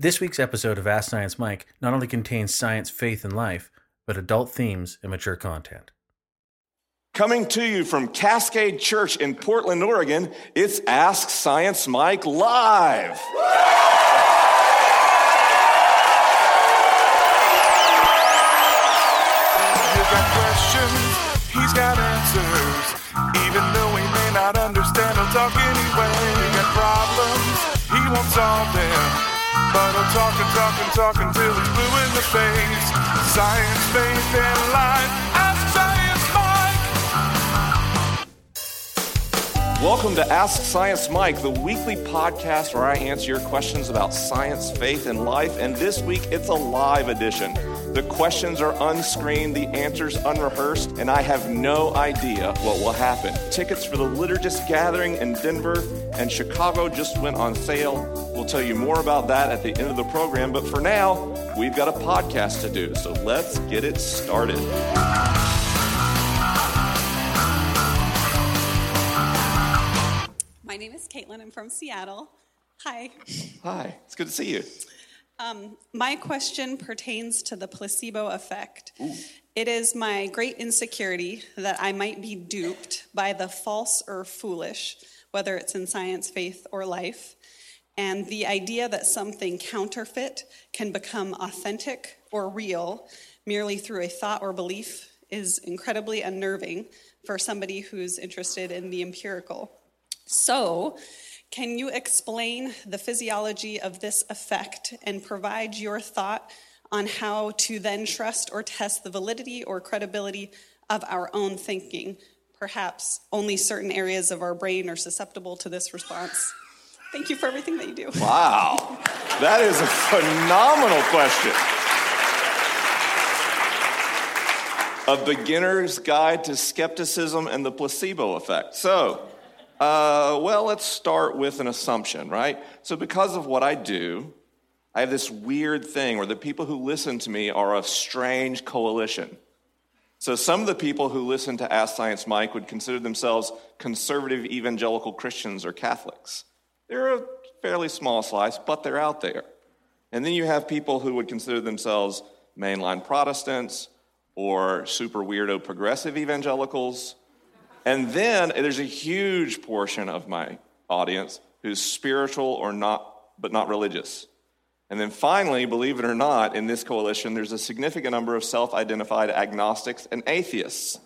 This week's episode of Ask Science Mike not only contains science, faith, and life, but adult themes and mature content. Coming to you from Cascade Church in Portland, Oregon, it's Ask Science Mike Live. You got questions, he's got answers. Even though he may not understand, he'll talk anyway. You got problems, he won't solve them. But I'm talking, talking, talking talk he's blue in the face. Science, faith, and life. Welcome to Ask Science Mike, the weekly podcast where I answer your questions about science, faith, and life. And this week, it's a live edition. The questions are unscreened, the answers unrehearsed, and I have no idea what will happen. Tickets for the Liturgist Gathering in Denver and Chicago just went on sale. We'll tell you more about that at the end of the program, but for now, we've got a podcast to do, so let's get it started. My name is Caitlin. I'm from Seattle. Hi. Hi, it's good to see you. Um, my question pertains to the placebo effect. It is my great insecurity that I might be duped by the false or foolish, whether it's in science, faith, or life. And the idea that something counterfeit can become authentic or real merely through a thought or belief is incredibly unnerving for somebody who's interested in the empirical. So, can you explain the physiology of this effect and provide your thought on how to then trust or test the validity or credibility of our own thinking? Perhaps only certain areas of our brain are susceptible to this response. Thank you for everything that you do. Wow, that is a phenomenal question. A beginner's guide to skepticism and the placebo effect. So, uh, well, let's start with an assumption, right? So, because of what I do, I have this weird thing where the people who listen to me are a strange coalition. So, some of the people who listen to Ask Science Mike would consider themselves conservative evangelical Christians or Catholics. They're a fairly small slice, but they're out there. And then you have people who would consider themselves mainline Protestants or super weirdo progressive evangelicals. And then there's a huge portion of my audience who's spiritual or not, but not religious. And then finally, believe it or not, in this coalition, there's a significant number of self identified agnostics and atheists.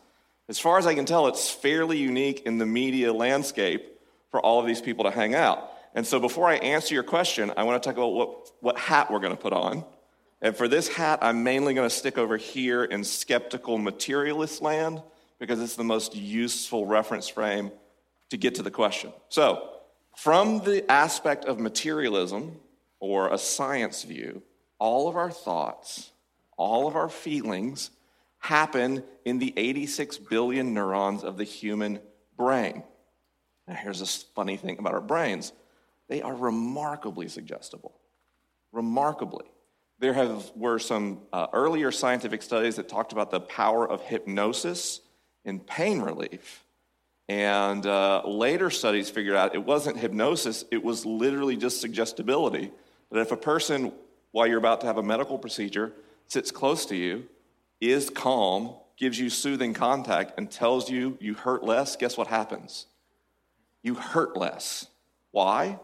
As far as I can tell, it's fairly unique in the media landscape for all of these people to hang out. And so before I answer your question, I want to talk about what, what hat we're going to put on. And for this hat, I'm mainly going to stick over here in skeptical materialist land because it's the most useful reference frame to get to the question. So, from the aspect of materialism or a science view, all of our thoughts, all of our feelings happen in the 86 billion neurons of the human brain. Now, here's a funny thing about our brains they are remarkably suggestible. Remarkably. There have, were some uh, earlier scientific studies that talked about the power of hypnosis in pain relief. And uh, later studies figured out it wasn't hypnosis, it was literally just suggestibility. That if a person, while you're about to have a medical procedure, sits close to you, is calm, gives you soothing contact, and tells you you hurt less, guess what happens? You hurt less. Why?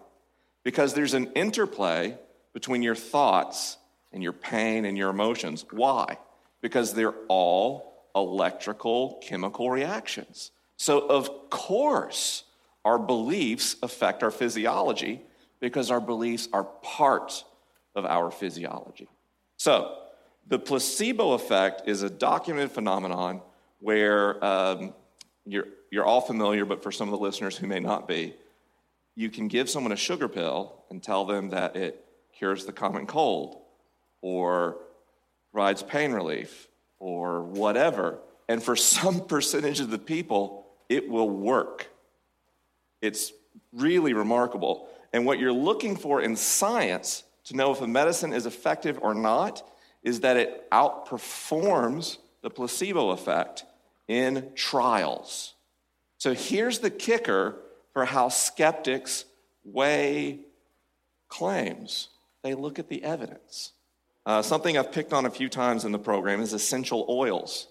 Because there's an interplay between your thoughts and your pain and your emotions. Why? Because they're all electrical chemical reactions. So, of course, our beliefs affect our physiology because our beliefs are part of our physiology. So, the placebo effect is a documented phenomenon where um, you're, you're all familiar, but for some of the listeners who may not be, you can give someone a sugar pill and tell them that it cures the common cold or provides pain relief or whatever. And for some percentage of the people, it will work. It's really remarkable. And what you're looking for in science to know if a medicine is effective or not is that it outperforms the placebo effect in trials. So here's the kicker for how skeptics weigh claims. they look at the evidence. Uh, something I've picked on a few times in the program is essential oils.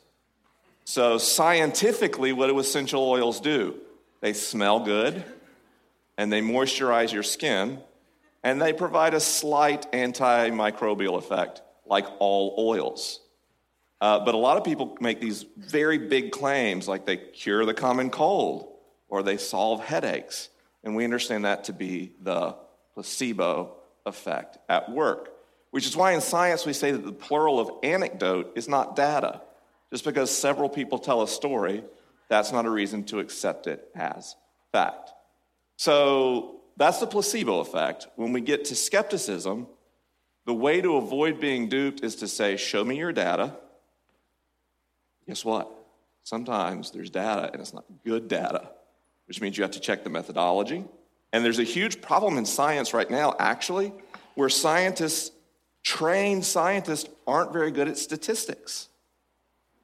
So, scientifically, what do essential oils do? They smell good and they moisturize your skin and they provide a slight antimicrobial effect, like all oils. Uh, but a lot of people make these very big claims, like they cure the common cold or they solve headaches. And we understand that to be the placebo effect at work, which is why in science we say that the plural of anecdote is not data. Just because several people tell a story, that's not a reason to accept it as fact. So that's the placebo effect. When we get to skepticism, the way to avoid being duped is to say, Show me your data. Guess what? Sometimes there's data and it's not good data, which means you have to check the methodology. And there's a huge problem in science right now, actually, where scientists, trained scientists, aren't very good at statistics.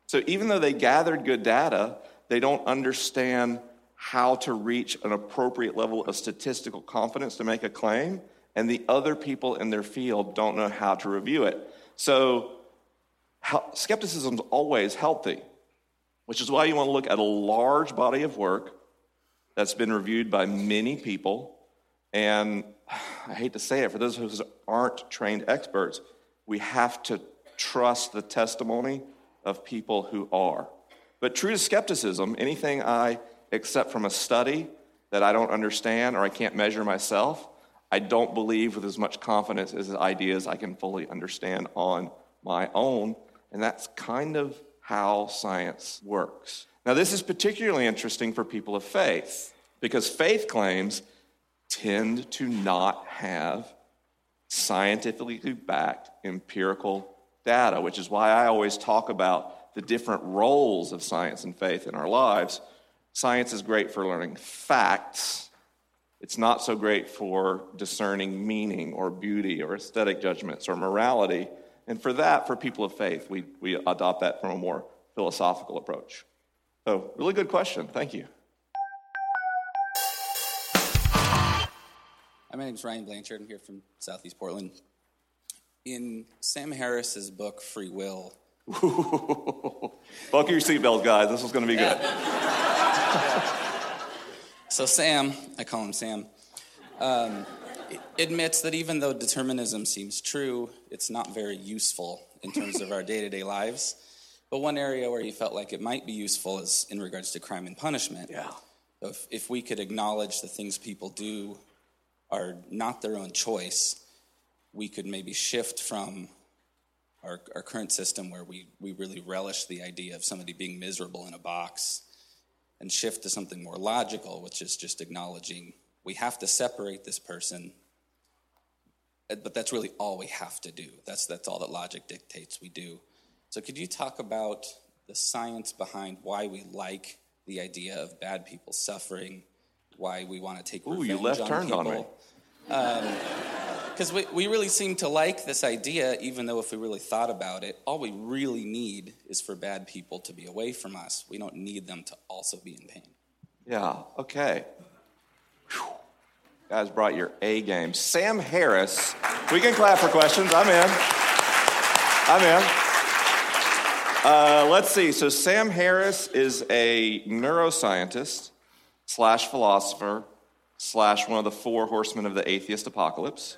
So even though they gathered good data, they don't understand how to reach an appropriate level of statistical confidence to make a claim, and the other people in their field don't know how to review it. So skepticism is always healthy, which is why you want to look at a large body of work that's been reviewed by many people. And I hate to say it, for those who aren't trained experts, we have to trust the testimony of people who are. But true to skepticism, anything I accept from a study that I don't understand or I can't measure myself, I don't believe with as much confidence as ideas I can fully understand on my own. And that's kind of how science works. Now, this is particularly interesting for people of faith because faith claims tend to not have scientifically backed empirical data, which is why I always talk about the different roles of science and faith in our lives. Science is great for learning facts. It's not so great for discerning meaning or beauty or aesthetic judgments or morality. And for that, for people of faith, we, we adopt that from a more philosophical approach. So, really good question. Thank you. My name is Ryan Blanchard. I'm here from Southeast Portland. In Sam Harris's book, Free Will. Buckle your seatbelts, guys. This is going to be good. so, Sam, I call him Sam, um, admits that even though determinism seems true, it's not very useful in terms of our day to day lives. But one area where he felt like it might be useful is in regards to crime and punishment. Yeah. So if, if we could acknowledge the things people do are not their own choice, we could maybe shift from our, our current system where we, we really relish the idea of somebody being miserable in a box and shift to something more logical, which is just acknowledging we have to separate this person uh, but that's really all we have to do. That's that's all that logic dictates we do. So could you talk about the science behind why we like the idea of bad people suffering why we want to take Ooh, you left turned on me because um, we, we really seem to like this idea even though if we really thought about it all we really need is for bad people to be away from us we don't need them to also be in pain yeah okay Whew. Guys brought your A game. Sam Harris. We can clap for questions. I'm in. I'm in. Uh, let's see. So, Sam Harris is a neuroscientist slash philosopher slash one of the four horsemen of the atheist apocalypse.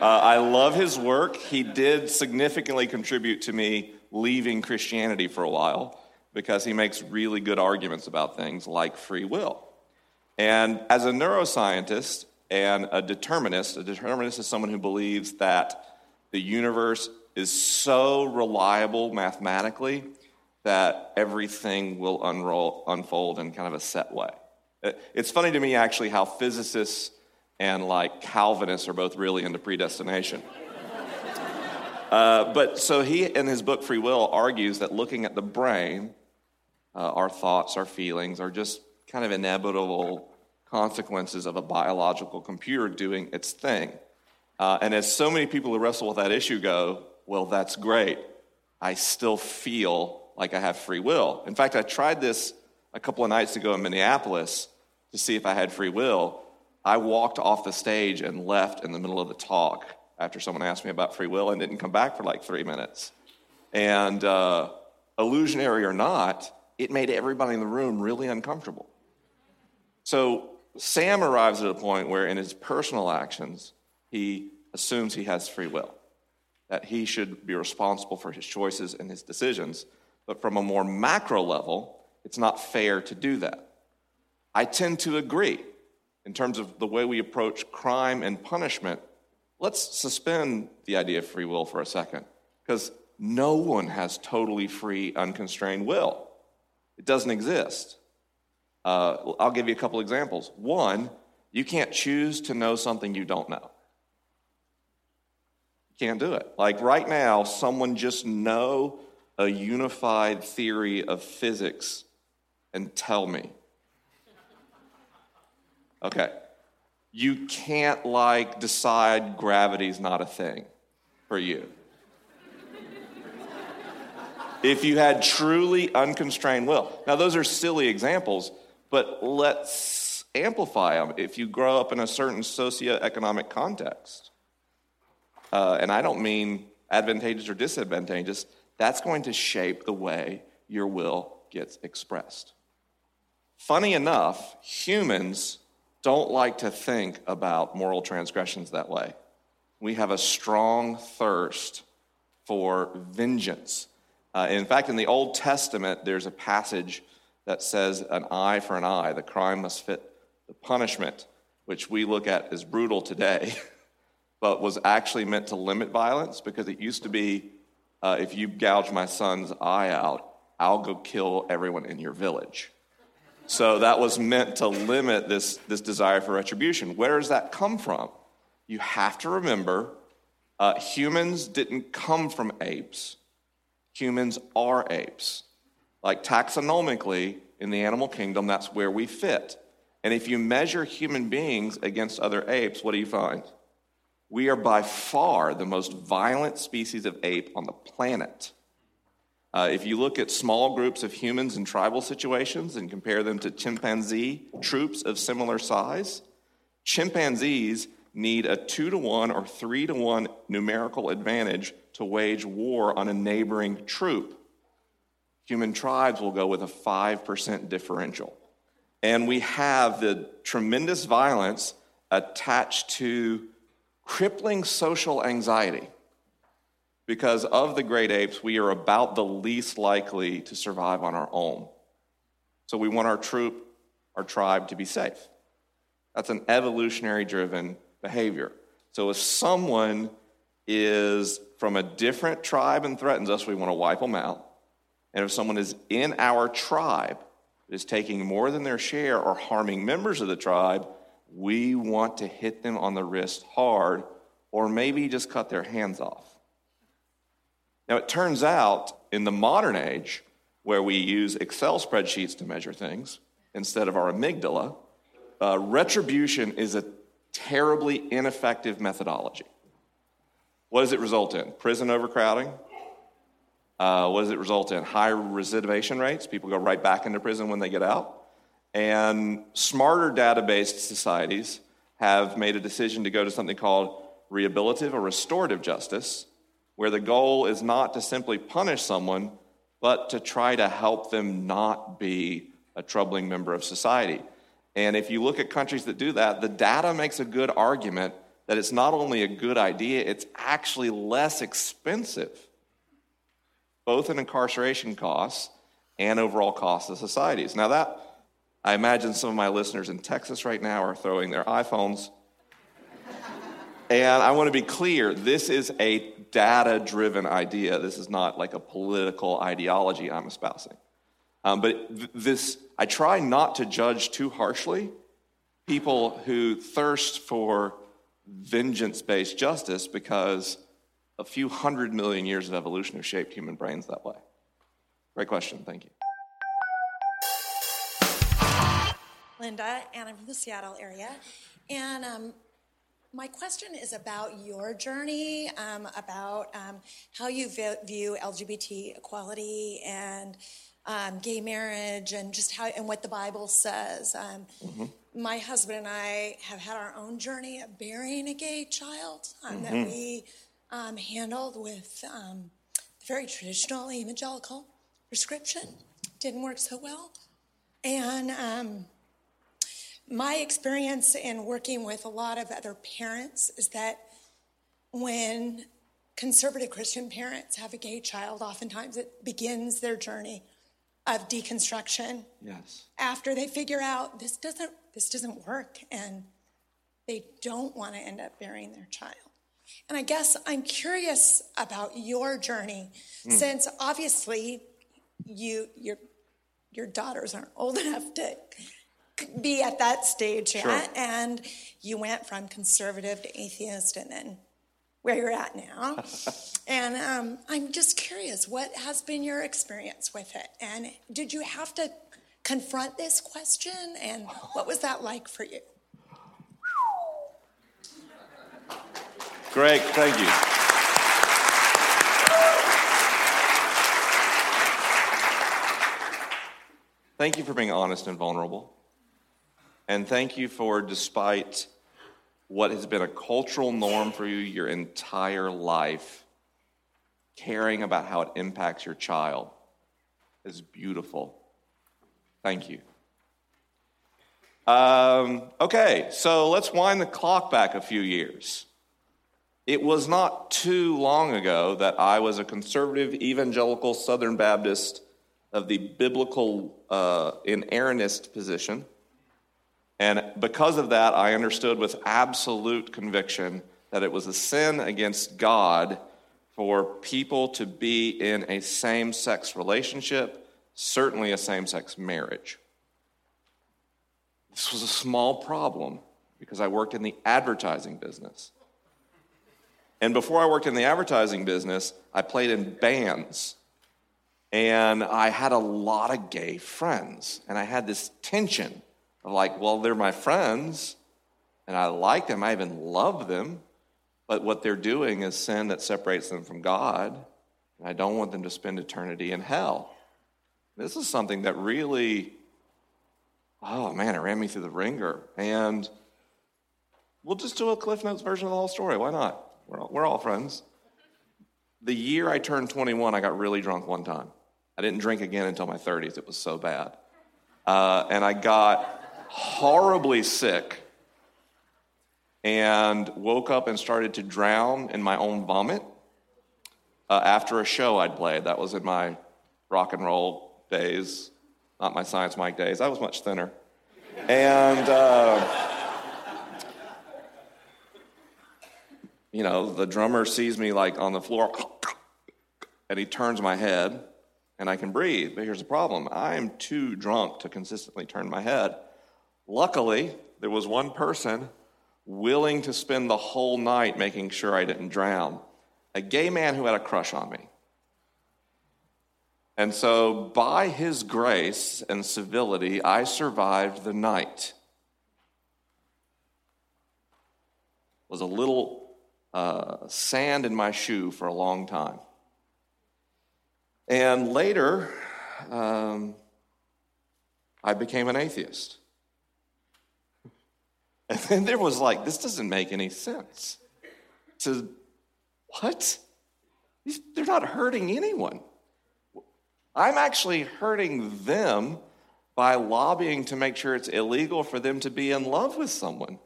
Uh, I love his work. He did significantly contribute to me leaving Christianity for a while because he makes really good arguments about things like free will. And as a neuroscientist, and a determinist. A determinist is someone who believes that the universe is so reliable mathematically that everything will unroll, unfold in kind of a set way. It's funny to me, actually, how physicists and like Calvinists are both really into predestination. Uh, but so he, in his book Free Will, argues that looking at the brain, uh, our thoughts, our feelings are just kind of inevitable consequences of a biological computer doing its thing. Uh, and as so many people who wrestle with that issue go, well, that's great. I still feel like I have free will. In fact, I tried this a couple of nights ago in Minneapolis to see if I had free will. I walked off the stage and left in the middle of the talk after someone asked me about free will and didn't come back for like three minutes. And uh, illusionary or not, it made everybody in the room really uncomfortable. So Sam arrives at a point where, in his personal actions, he assumes he has free will, that he should be responsible for his choices and his decisions. But from a more macro level, it's not fair to do that. I tend to agree in terms of the way we approach crime and punishment. Let's suspend the idea of free will for a second, because no one has totally free, unconstrained will. It doesn't exist. Uh, I'll give you a couple examples. One, you can't choose to know something you don't know. You can't do it. Like right now, someone just know a unified theory of physics and tell me. Okay. You can't like decide gravity's not a thing for you. if you had truly unconstrained will. Now, those are silly examples, but let's amplify them if you grow up in a certain socioeconomic context. Uh, and I don't mean advantageous or disadvantageous, that's going to shape the way your will gets expressed. Funny enough, humans don't like to think about moral transgressions that way. We have a strong thirst for vengeance. Uh, in fact, in the Old Testament, there's a passage that says an eye for an eye, the crime must fit the punishment, which we look at as brutal today, but was actually meant to limit violence because it used to be uh, if you gouge my son's eye out, I'll go kill everyone in your village. So that was meant to limit this, this desire for retribution. Where does that come from? You have to remember uh, humans didn't come from apes, humans are apes. Like taxonomically, in the animal kingdom, that's where we fit. And if you measure human beings against other apes, what do you find? We are by far the most violent species of ape on the planet. Uh, if you look at small groups of humans in tribal situations and compare them to chimpanzee troops of similar size, chimpanzees need a two to one or three to one numerical advantage to wage war on a neighboring troop. Human tribes will go with a 5% differential. And we have the tremendous violence attached to crippling social anxiety. Because of the great apes, we are about the least likely to survive on our own. So we want our troop, our tribe to be safe. That's an evolutionary driven behavior. So if someone is from a different tribe and threatens us, we want to wipe them out. And if someone is in our tribe, is taking more than their share or harming members of the tribe, we want to hit them on the wrist hard or maybe just cut their hands off. Now, it turns out in the modern age, where we use Excel spreadsheets to measure things instead of our amygdala, uh, retribution is a terribly ineffective methodology. What does it result in? Prison overcrowding, uh, what does it result in? High recidivation rates. People go right back into prison when they get out. And smarter data based societies have made a decision to go to something called rehabilitative or restorative justice, where the goal is not to simply punish someone, but to try to help them not be a troubling member of society. And if you look at countries that do that, the data makes a good argument that it's not only a good idea, it's actually less expensive both in incarceration costs and overall costs to societies. Now, that, I imagine some of my listeners in Texas right now are throwing their iPhones. and I want to be clear this is a data driven idea. This is not like a political ideology I'm espousing. Um, but th- this, I try not to judge too harshly people who thirst for vengeance based justice because a few hundred million years of evolution have shaped human brains that way? Great question. Thank you. Linda, and I'm from the Seattle area. And um, my question is about your journey, um, about um, how you view LGBT equality and um, gay marriage, and just how and what the Bible says. Um, mm-hmm. my husband and I have had our own journey of burying a gay child um, that we um, handled with um, very traditional evangelical prescription. Didn't work so well. And um, my experience in working with a lot of other parents is that when conservative Christian parents have a gay child, oftentimes it begins their journey of deconstruction Yes. after they figure out this doesn't this doesn't work and they don't want to end up burying their child. And I guess I'm curious about your journey hmm. since obviously you your your daughters aren't old enough to be at that stage Sure. yet and you went from conservative to atheist and then where you're at now. and um, I'm just curious, what has been your experience with it? And did you have to confront this question? And what was that like for you? Greg, thank you. Thank you for being honest and vulnerable. And thank you for, despite what has been a cultural norm for you your entire life, caring about how it impacts your child is beautiful. Thank you. Um, okay, so let's wind the clock back a few years. It was not too long ago that I was a conservative evangelical Southern Baptist of the biblical uh, inerrantist position. And because of that, I understood with absolute conviction that it was a sin against God for people to be in a same sex relationship, certainly a same sex marriage. This was a small problem because I worked in the advertising business. And before I worked in the advertising business, I played in bands. And I had a lot of gay friends. And I had this tension of like, well, they're my friends, and I like them, I even love them, but what they're doing is sin that separates them from God. And I don't want them to spend eternity in hell. This is something that really, oh man, it ran me through the wringer. And we'll just do a Cliff Notes version of the whole story. Why not? We're all, we're all friends. The year I turned 21, I got really drunk one time. I didn't drink again until my 30s. It was so bad. Uh, and I got horribly sick and woke up and started to drown in my own vomit uh, after a show I'd played. That was in my rock and roll days, not my Science Mike days. I was much thinner. And. Uh, you know, the drummer sees me like on the floor and he turns my head and I can breathe. But here's the problem I'm too drunk to consistently turn my head. Luckily, there was one person willing to spend the whole night making sure I didn't drown a gay man who had a crush on me. And so, by his grace and civility, I survived the night. Was a little uh, sand in my shoe for a long time. And later, um, I became an atheist. And then there was like, this doesn't make any sense. So, what? They're not hurting anyone. I'm actually hurting them by lobbying to make sure it's illegal for them to be in love with someone.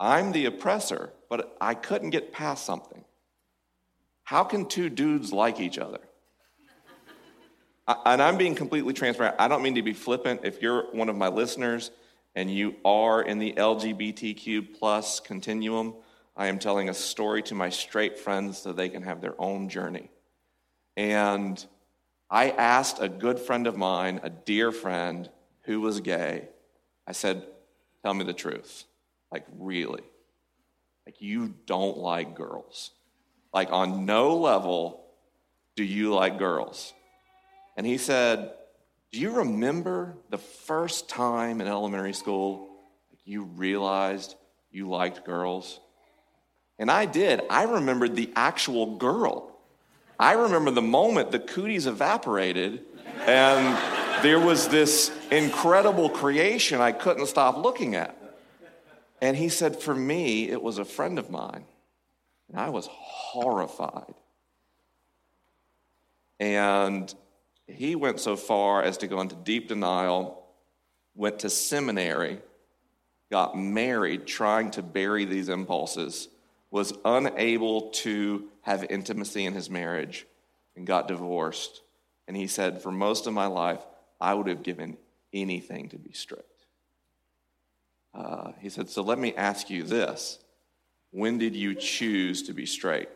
I'm the oppressor, but I couldn't get past something. How can two dudes like each other? I- And I'm being completely transparent. I don't mean to be flippant. If you're one of my listeners and you are in the LGBTQ plus continuum, I am telling a story to my straight friends so they can have their own journey. And I asked a good friend of mine, a dear friend who was gay, I said, Tell me the truth. Like, really? Like, you don't like girls. Like, on no level do you like girls. And he said, Do you remember the first time in elementary school you realized you liked girls? And I did. I remembered the actual girl. I remember the moment the cooties evaporated and there was this incredible creation I couldn't stop looking at. And he said, For me, it was a friend of mine. And I was horrified. And he went so far as to go into deep denial, went to seminary, got married, trying to bury these impulses, was unable to have intimacy in his marriage, and got divorced. And he said, For most of my life, I would have given anything to be straight. Uh, he said, So let me ask you this When did you choose to be straight?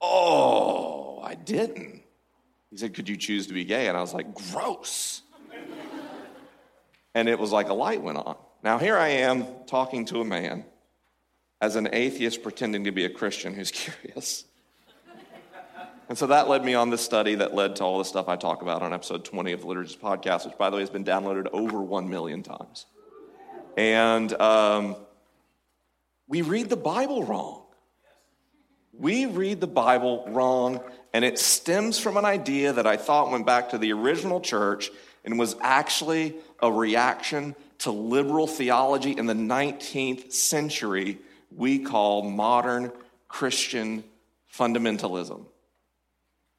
Oh, I didn't. He said, Could you choose to be gay? And I was like, Gross. and it was like a light went on. Now, here I am talking to a man as an atheist pretending to be a Christian who's curious. And so that led me on this study that led to all the stuff I talk about on episode 20 of the Liturgist podcast, which, by the way, has been downloaded over 1 million times. And um, we read the Bible wrong. We read the Bible wrong, and it stems from an idea that I thought went back to the original church and was actually a reaction to liberal theology in the 19th century we call modern Christian fundamentalism.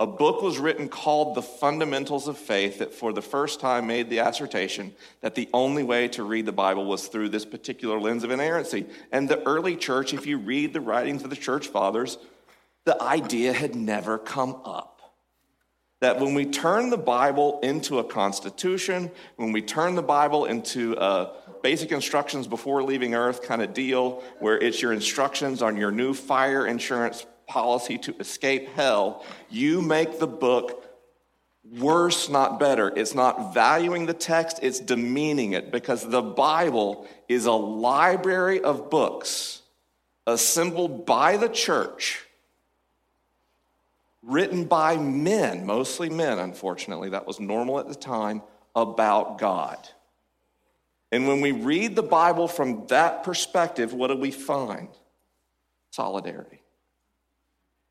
A book was written called The Fundamentals of Faith that for the first time made the assertion that the only way to read the Bible was through this particular lens of inerrancy. And the early church, if you read the writings of the church fathers, the idea had never come up. That when we turn the Bible into a constitution, when we turn the Bible into a basic instructions before leaving earth kind of deal, where it's your instructions on your new fire insurance policy to escape hell, you make the book worse, not better. It's not valuing the text, it's demeaning it because the Bible is a library of books assembled by the church, written by men, mostly men, unfortunately. That was normal at the time, about God. And when we read the Bible from that perspective, what do we find? Solidarity.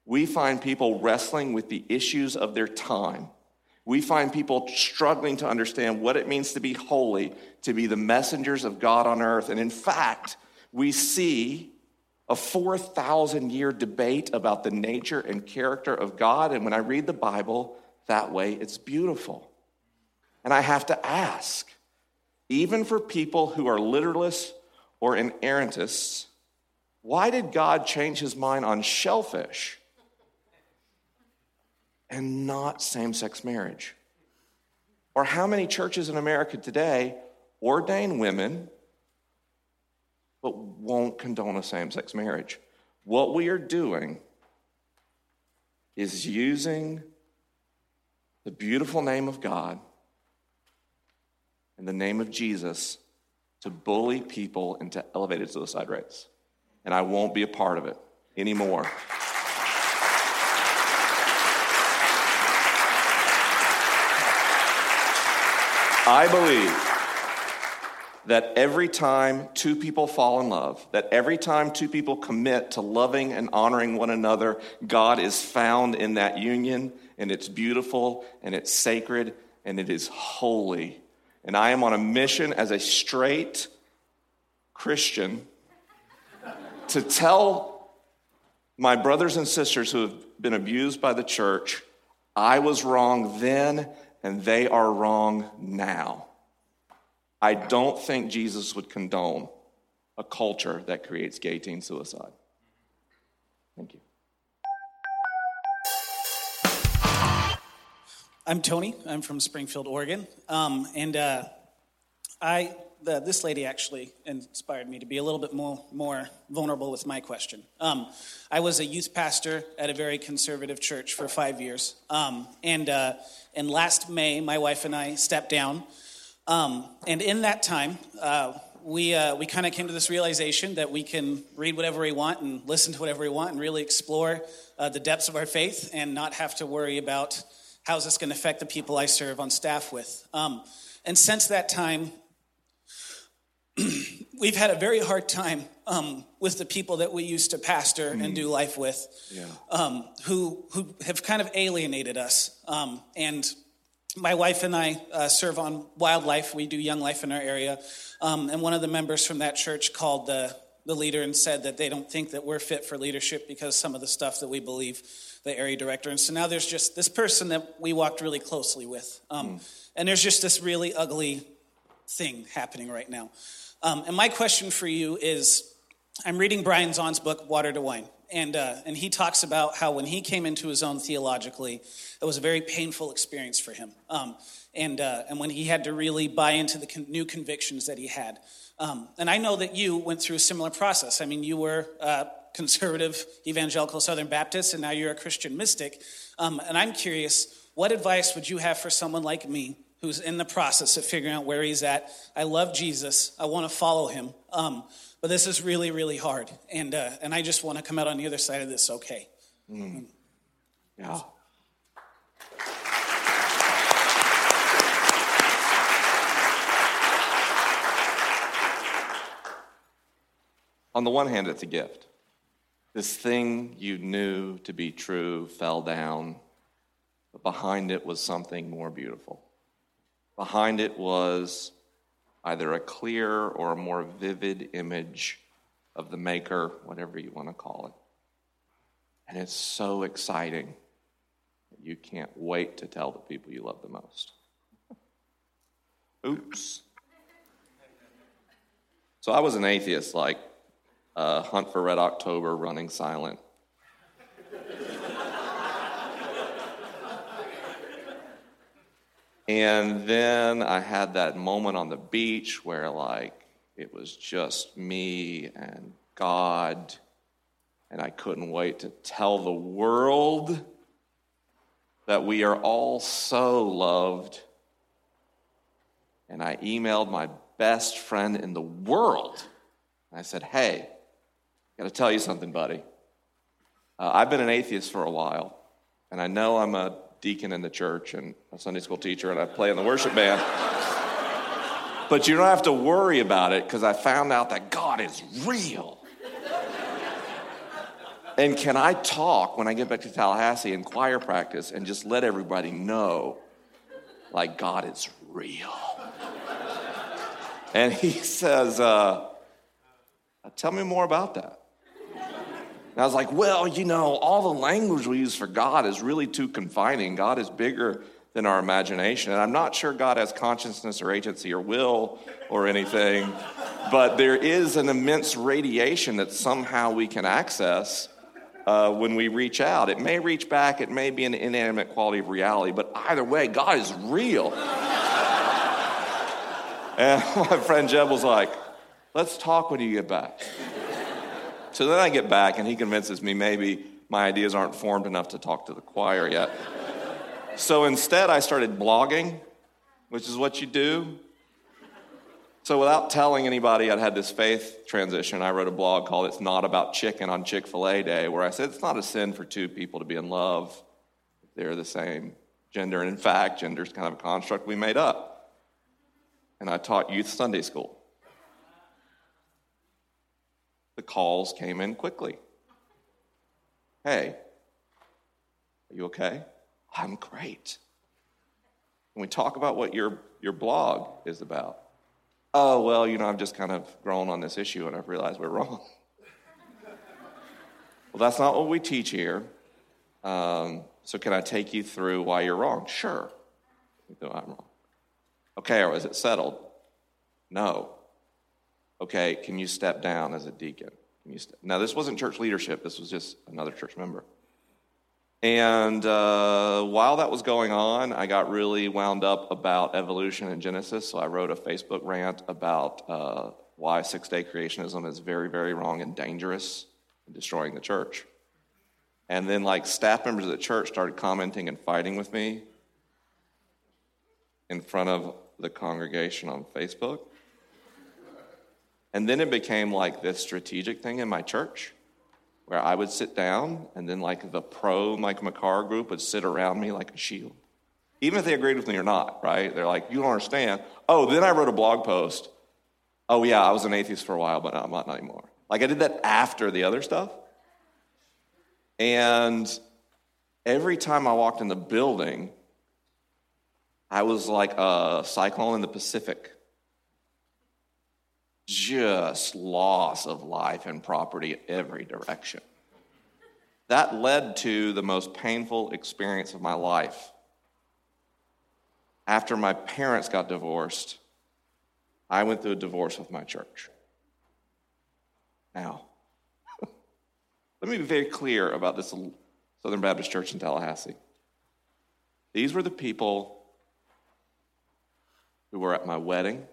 We find people wrestling with the issues of their time. We find people struggling to understand what it means to be holy, to be the messengers of God on earth. And in fact, we see a 4,000 year debate about the nature and character of God. And when I read the Bible that way, it's beautiful. And I have to ask, even for people who are literalists or inerrantists, why did God change his mind on shellfish and not same sex marriage? Or how many churches in America today ordain women but won't condone a same sex marriage? What we are doing is using the beautiful name of God and the name of Jesus to bully people into elevated suicide rates. And I won't be a part of it anymore. I believe that every time two people fall in love, that every time two people commit to loving and honoring one another, God is found in that union, and it's beautiful, and it's sacred, and it is holy. And I am on a mission as a straight Christian to tell my brothers and sisters who have been abused by the church I was wrong then and they are wrong now. I don't think Jesus would condone a culture that creates gay teen suicide. Thank you. I'm Tony. I'm from Springfield, Oregon. Um, and uh, I, the, this lady actually inspired me to be a little bit more, more vulnerable with my question. Um, I was a youth pastor at a very conservative church for five years. Um, and, uh, and last May, my wife and I stepped down. Um, and in that time, uh, we, uh, we kind of came to this realization that we can read whatever we want and listen to whatever we want and really explore uh, the depths of our faith and not have to worry about how's this going to affect the people I serve on staff with? Um, and since that time, we've had a very hard time um, with the people that we used to pastor mm. and do life with, yeah. um, who who have kind of alienated us. Um, and my wife and I uh, serve on wildlife. We do young life in our area. Um, and one of the members from that church called the, the leader and said that they don't think that we're fit for leadership because some of the stuff that we believe, the area director. And so now there's just this person that we walked really closely with. Um, mm. And there's just this really ugly thing happening right now. Um, and my question for you is I'm reading Brian Zahnd's book, Water to Wine. And, uh, and he talks about how when he came into his own theologically, it was a very painful experience for him. Um, and, uh, and when he had to really buy into the con- new convictions that he had. Um, and I know that you went through a similar process. I mean, you were uh, conservative, evangelical Southern Baptist, and now you're a Christian mystic. Um, and I'm curious, what advice would you have for someone like me who's in the process of figuring out where he's at? I love Jesus, I want to follow him. Um, but this is really, really hard. And, uh, and I just want to come out on the other side of this okay. Mm. Yeah. On the one hand, it's a gift. This thing you knew to be true fell down, but behind it was something more beautiful. Behind it was either a clear or a more vivid image of the Maker, whatever you want to call it. And it's so exciting that you can't wait to tell the people you love the most. Oops. So I was an atheist, like uh, Hunt for Red October, running silent. And then I had that moment on the beach where, like, it was just me and God, and I couldn't wait to tell the world that we are all so loved. And I emailed my best friend in the world. I said, Hey, got to tell you something, buddy. Uh, I've been an atheist for a while, and I know I'm a deacon in the church and a Sunday school teacher, and I play in the worship band. but you don't have to worry about it because I found out that God is real. and can I talk when I get back to Tallahassee in choir practice and just let everybody know, like, God is real? and he says, uh, Tell me more about that. And I was like, well, you know, all the language we use for God is really too confining. God is bigger than our imagination. And I'm not sure God has consciousness or agency or will or anything, but there is an immense radiation that somehow we can access uh, when we reach out. It may reach back, it may be an inanimate quality of reality, but either way, God is real. and my friend Jeb was like, let's talk when you get back. So then I get back, and he convinces me maybe my ideas aren't formed enough to talk to the choir yet. so instead, I started blogging, which is what you do. So without telling anybody I'd had this faith transition, I wrote a blog called It's Not About Chicken on Chick fil A Day, where I said it's not a sin for two people to be in love they're the same gender. And in fact, gender is kind of a construct we made up. And I taught youth Sunday school. The calls came in quickly. Hey, are you okay? I'm great. Can we talk about what your, your blog is about? Oh, well, you know, I've just kind of grown on this issue and I've realized we're wrong. well, that's not what we teach here. Um, so, can I take you through why you're wrong? Sure. No, I'm wrong. Okay, or is it settled? No okay, can you step down as a deacon? Now, this wasn't church leadership, this was just another church member. And uh, while that was going on, I got really wound up about evolution and Genesis. So I wrote a Facebook rant about uh, why six day creationism is very, very wrong and dangerous and destroying the church. And then, like, staff members of the church started commenting and fighting with me in front of the congregation on Facebook. And then it became like this strategic thing in my church where I would sit down and then like the pro Mike McHargue group would sit around me like a shield. Even if they agreed with me or not, right? They're like, you don't understand. Oh, then I wrote a blog post. Oh, yeah, I was an atheist for a while, but I'm not anymore. Like I did that after the other stuff. And every time I walked in the building, I was like a cyclone in the Pacific. Just loss of life and property every direction. That led to the most painful experience of my life. After my parents got divorced, I went through a divorce with my church. Now, let me be very clear about this Southern Baptist Church in Tallahassee. These were the people who were at my wedding.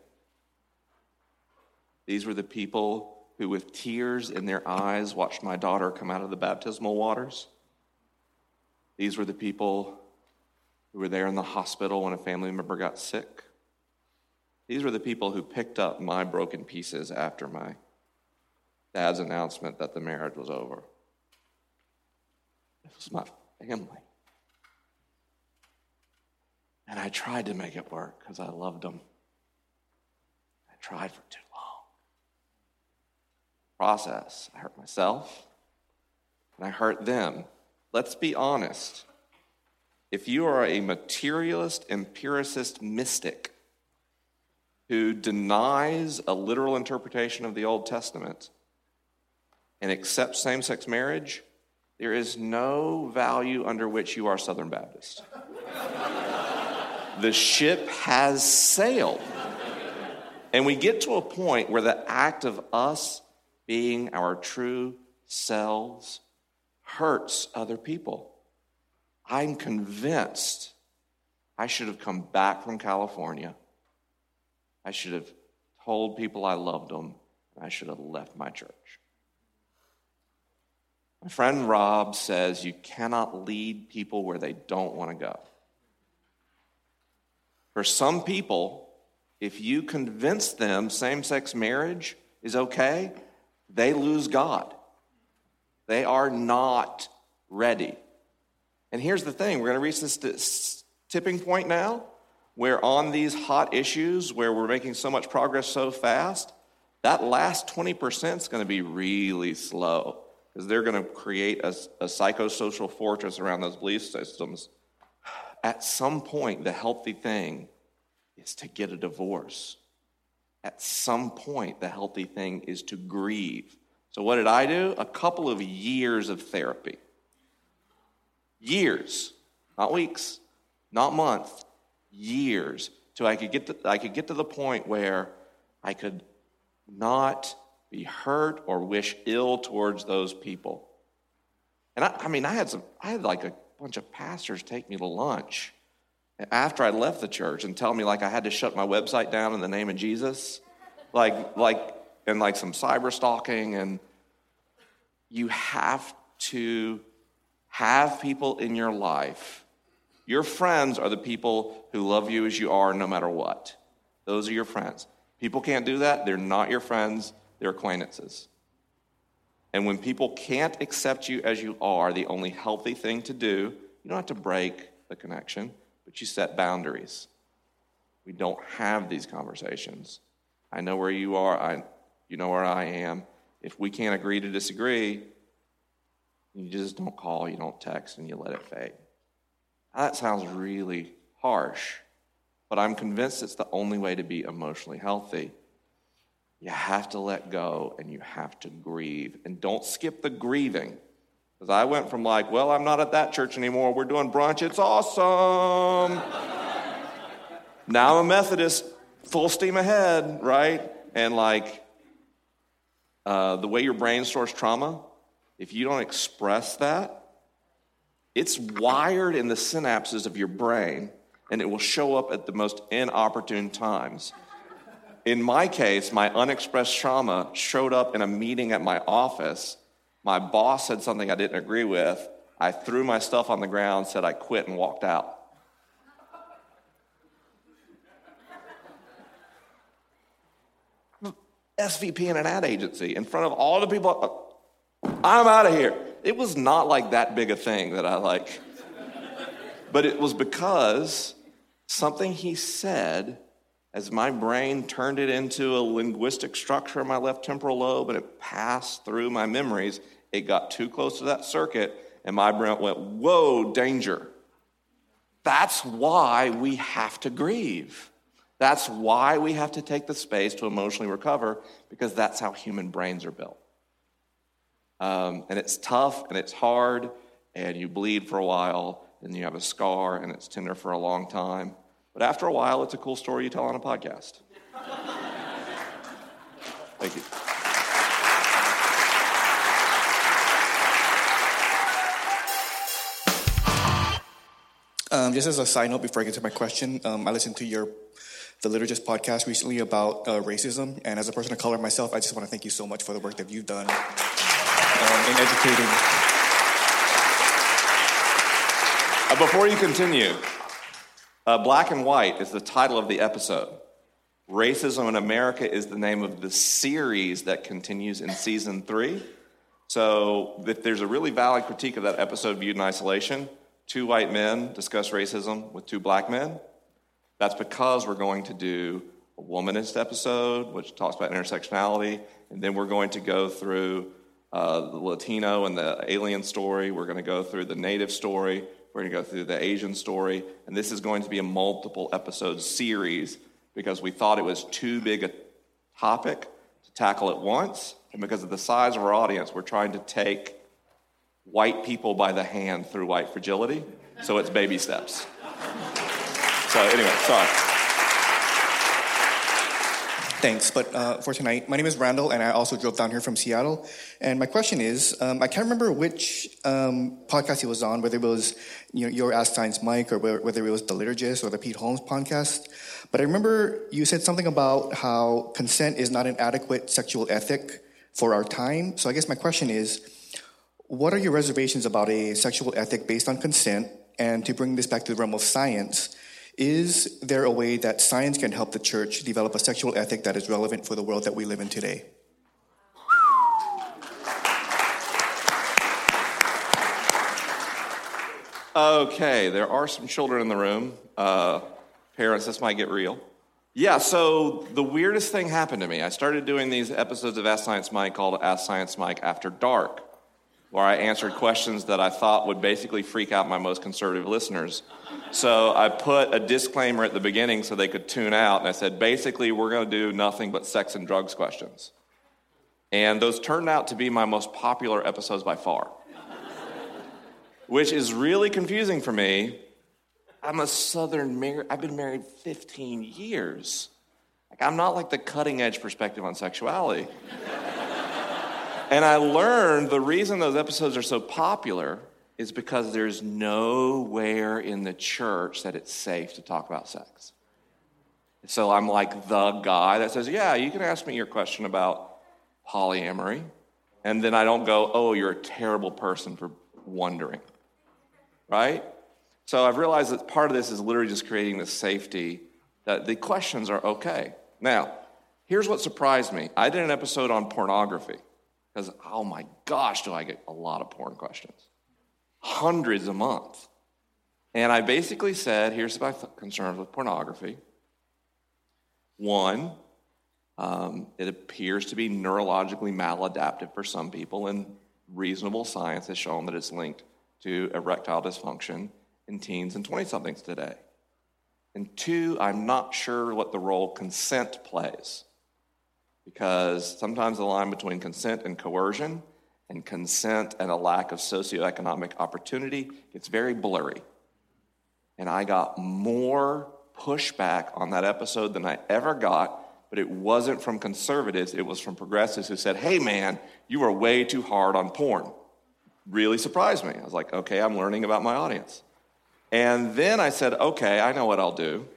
These were the people who, with tears in their eyes, watched my daughter come out of the baptismal waters. These were the people who were there in the hospital when a family member got sick. These were the people who picked up my broken pieces after my dad's announcement that the marriage was over. This was my family. And I tried to make it work because I loved them. I tried for long. Process. I hurt myself and I hurt them. Let's be honest. If you are a materialist, empiricist mystic who denies a literal interpretation of the Old Testament and accepts same sex marriage, there is no value under which you are Southern Baptist. the ship has sailed. And we get to a point where the act of us being our true selves hurts other people. I'm convinced I should have come back from California. I should have told people I loved them. I should have left my church. My friend Rob says you cannot lead people where they don't want to go. For some people, if you convince them same sex marriage is okay, they lose God. They are not ready. And here's the thing we're going to reach this tipping point now where, on these hot issues where we're making so much progress so fast, that last 20% is going to be really slow because they're going to create a, a psychosocial fortress around those belief systems. At some point, the healthy thing is to get a divorce. At some point, the healthy thing is to grieve. So, what did I do? A couple of years of therapy. Years, not weeks, not months, years, till I could get to, I could get to the point where I could not be hurt or wish ill towards those people. And I, I mean, I had some, I had like a bunch of pastors take me to lunch after I left the church and tell me like I had to shut my website down in the name of Jesus, like like and like some cyber stalking and you have to have people in your life. Your friends are the people who love you as you are no matter what. Those are your friends. People can't do that. They're not your friends they're acquaintances. And when people can't accept you as you are, the only healthy thing to do, you don't have to break the connection, but you set boundaries. We don't have these conversations. I know where you are, I, you know where I am. If we can't agree to disagree, you just don't call, you don't text, and you let it fade. That sounds really harsh, but I'm convinced it's the only way to be emotionally healthy. You have to let go and you have to grieve. And don't skip the grieving. Because I went from like, well, I'm not at that church anymore. We're doing brunch. It's awesome. now I'm a Methodist, full steam ahead, right? And like, uh, the way your brain stores trauma, if you don't express that, it's wired in the synapses of your brain and it will show up at the most inopportune times. In my case, my unexpressed trauma showed up in a meeting at my office. My boss said something I didn't agree with. I threw my stuff on the ground, said I quit, and walked out. SVP in an ad agency in front of all the people. I'm out of here. It was not like that big a thing that I like. But it was because something he said as my brain turned it into a linguistic structure in my left temporal lobe and it passed through my memories, it got too close to that circuit and my brain went, Whoa, danger. That's why we have to grieve. That's why we have to take the space to emotionally recover because that's how human brains are built. Um, and it's tough and it's hard, and you bleed for a while, and you have a scar, and it's tender for a long time. But after a while, it's a cool story you tell on a podcast. Thank you. Um, just as a side note, before I get to my question, um, I listened to your the Liturgist podcast recently about uh, racism, and as a person of color myself, I just want to thank you so much for the work that you've done um, in educating. Uh, before you continue, uh, Black and White is the title of the episode. Racism in America is the name of the series that continues in season three. So, if there's a really valid critique of that episode viewed in isolation, two white men discuss racism with two black men. That's because we're going to do a womanist episode, which talks about intersectionality, and then we're going to go through uh, the Latino and the alien story. We're going to go through the native story. We're going to go through the Asian story. And this is going to be a multiple episode series because we thought it was too big a topic to tackle at once. And because of the size of our audience, we're trying to take white people by the hand through white fragility. So it's baby steps. So, anyway, sorry. Thanks. But uh, for tonight, my name is Randall, and I also drove down here from Seattle. And my question is, um, I can't remember which um, podcast he was on, whether it was you know, your Ask Science Mike or whether it was the Liturgist or the Pete Holmes podcast. But I remember you said something about how consent is not an adequate sexual ethic for our time. So I guess my question is, what are your reservations about a sexual ethic based on consent? And to bring this back to the realm of science, is there a way that science can help the church develop a sexual ethic that is relevant for the world that we live in today? Okay, there are some children in the room. Uh, parents, this might get real. Yeah, so the weirdest thing happened to me. I started doing these episodes of Ask Science Mike called Ask Science Mike After Dark, where I answered questions that I thought would basically freak out my most conservative listeners. So I put a disclaimer at the beginning so they could tune out, and I said, basically, we're going to do nothing but sex and drugs questions. And those turned out to be my most popular episodes by far, which is really confusing for me. I'm a Southern married, I've been married 15 years. Like, I'm not like the cutting edge perspective on sexuality. And I learned the reason those episodes are so popular is because there's nowhere in the church that it's safe to talk about sex. So I'm like the guy that says, Yeah, you can ask me your question about polyamory. And then I don't go, Oh, you're a terrible person for wondering. Right? So I've realized that part of this is literally just creating this safety that the questions are okay. Now, here's what surprised me I did an episode on pornography because, oh my gosh, do I get a lot of porn questions hundreds a month. And I basically said, here's my concerns with pornography. One, um, it appears to be neurologically maladaptive for some people, and reasonable science has shown that it's linked to erectile dysfunction in teens and 20 somethings today. And two, I'm not sure what the role consent plays, because sometimes the line between consent and coercion and consent and a lack of socioeconomic opportunity gets very blurry. And I got more pushback on that episode than I ever got, but it wasn't from conservatives, it was from progressives who said, hey man, you are way too hard on porn. Really surprised me. I was like, okay, I'm learning about my audience. And then I said, okay, I know what I'll do.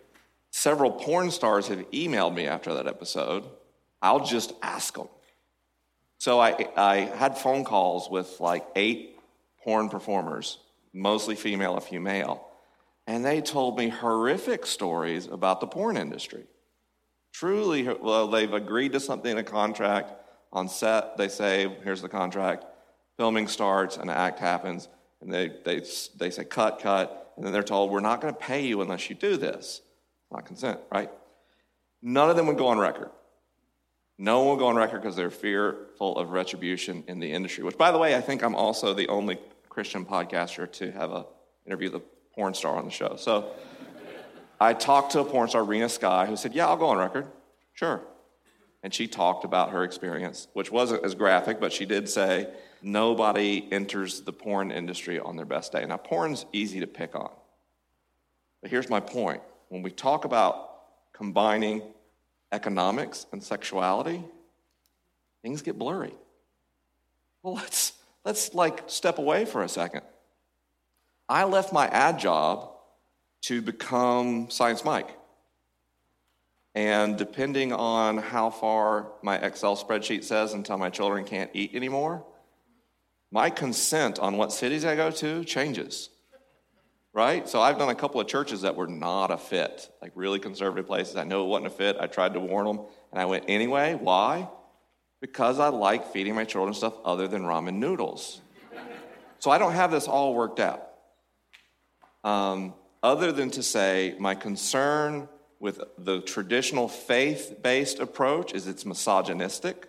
Several porn stars have emailed me after that episode. I'll just ask them. So I, I had phone calls with like eight porn performers, mostly female, a few male, and they told me horrific stories about the porn industry. Truly, well, they've agreed to something in a contract. On set, they say, here's the contract. Filming starts, and an act happens, and they, they, they say, cut, cut. And then they're told, we're not going to pay you unless you do this. Not consent, right? None of them would go on record. No one will go on record because they're fearful of retribution in the industry. Which, by the way, I think I'm also the only Christian podcaster to have uh, a interview the porn star on the show. So I talked to a porn star, Rena Sky, who said, Yeah, I'll go on record. Sure. And she talked about her experience, which wasn't as graphic, but she did say, Nobody enters the porn industry on their best day. Now, porn's easy to pick on. But here's my point when we talk about combining economics and sexuality, things get blurry. Well, let's, let's like step away for a second. I left my ad job to become Science Mike. And depending on how far my Excel spreadsheet says until my children can't eat anymore, my consent on what cities I go to changes. Right? So I've done a couple of churches that were not a fit, like really conservative places. I know it wasn't a fit. I tried to warn them, and I went anyway. Why? Because I like feeding my children stuff other than ramen noodles. so I don't have this all worked out. Um, other than to say, my concern with the traditional faith based approach is it's misogynistic,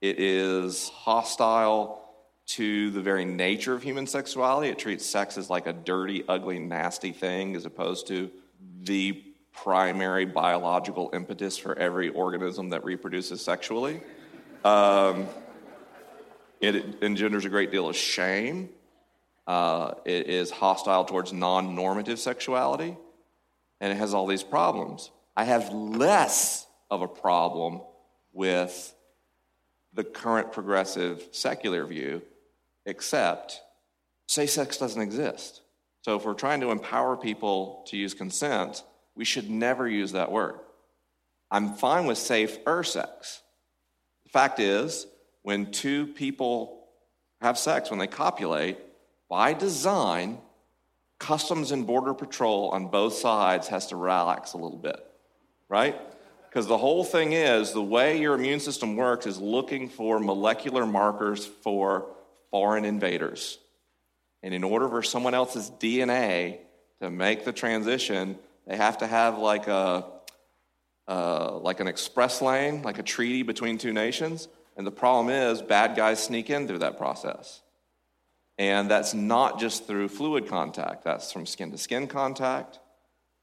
it is hostile to the very nature of human sexuality. It treats sex as like a dirty, ugly, nasty thing as opposed to the primary biological impetus for every organism that reproduces sexually. Um, it engenders a great deal of shame. Uh, it is hostile towards non normative sexuality, and it has all these problems. I have less of a problem with the current progressive secular view, except say sex doesn't exist. So if we're trying to empower people to use consent, we should never use that word. I'm fine with safer sex. The fact is, when two people have sex, when they copulate, by design, Customs and Border Patrol on both sides has to relax a little bit, right? Because the whole thing is the way your immune system works is looking for molecular markers for foreign invaders. And in order for someone else's DNA to make the transition, they have to have like a uh, like an express lane, like a treaty between two nations. And the problem is, bad guys sneak in through that process. And that's not just through fluid contact, that's from skin to skin contact.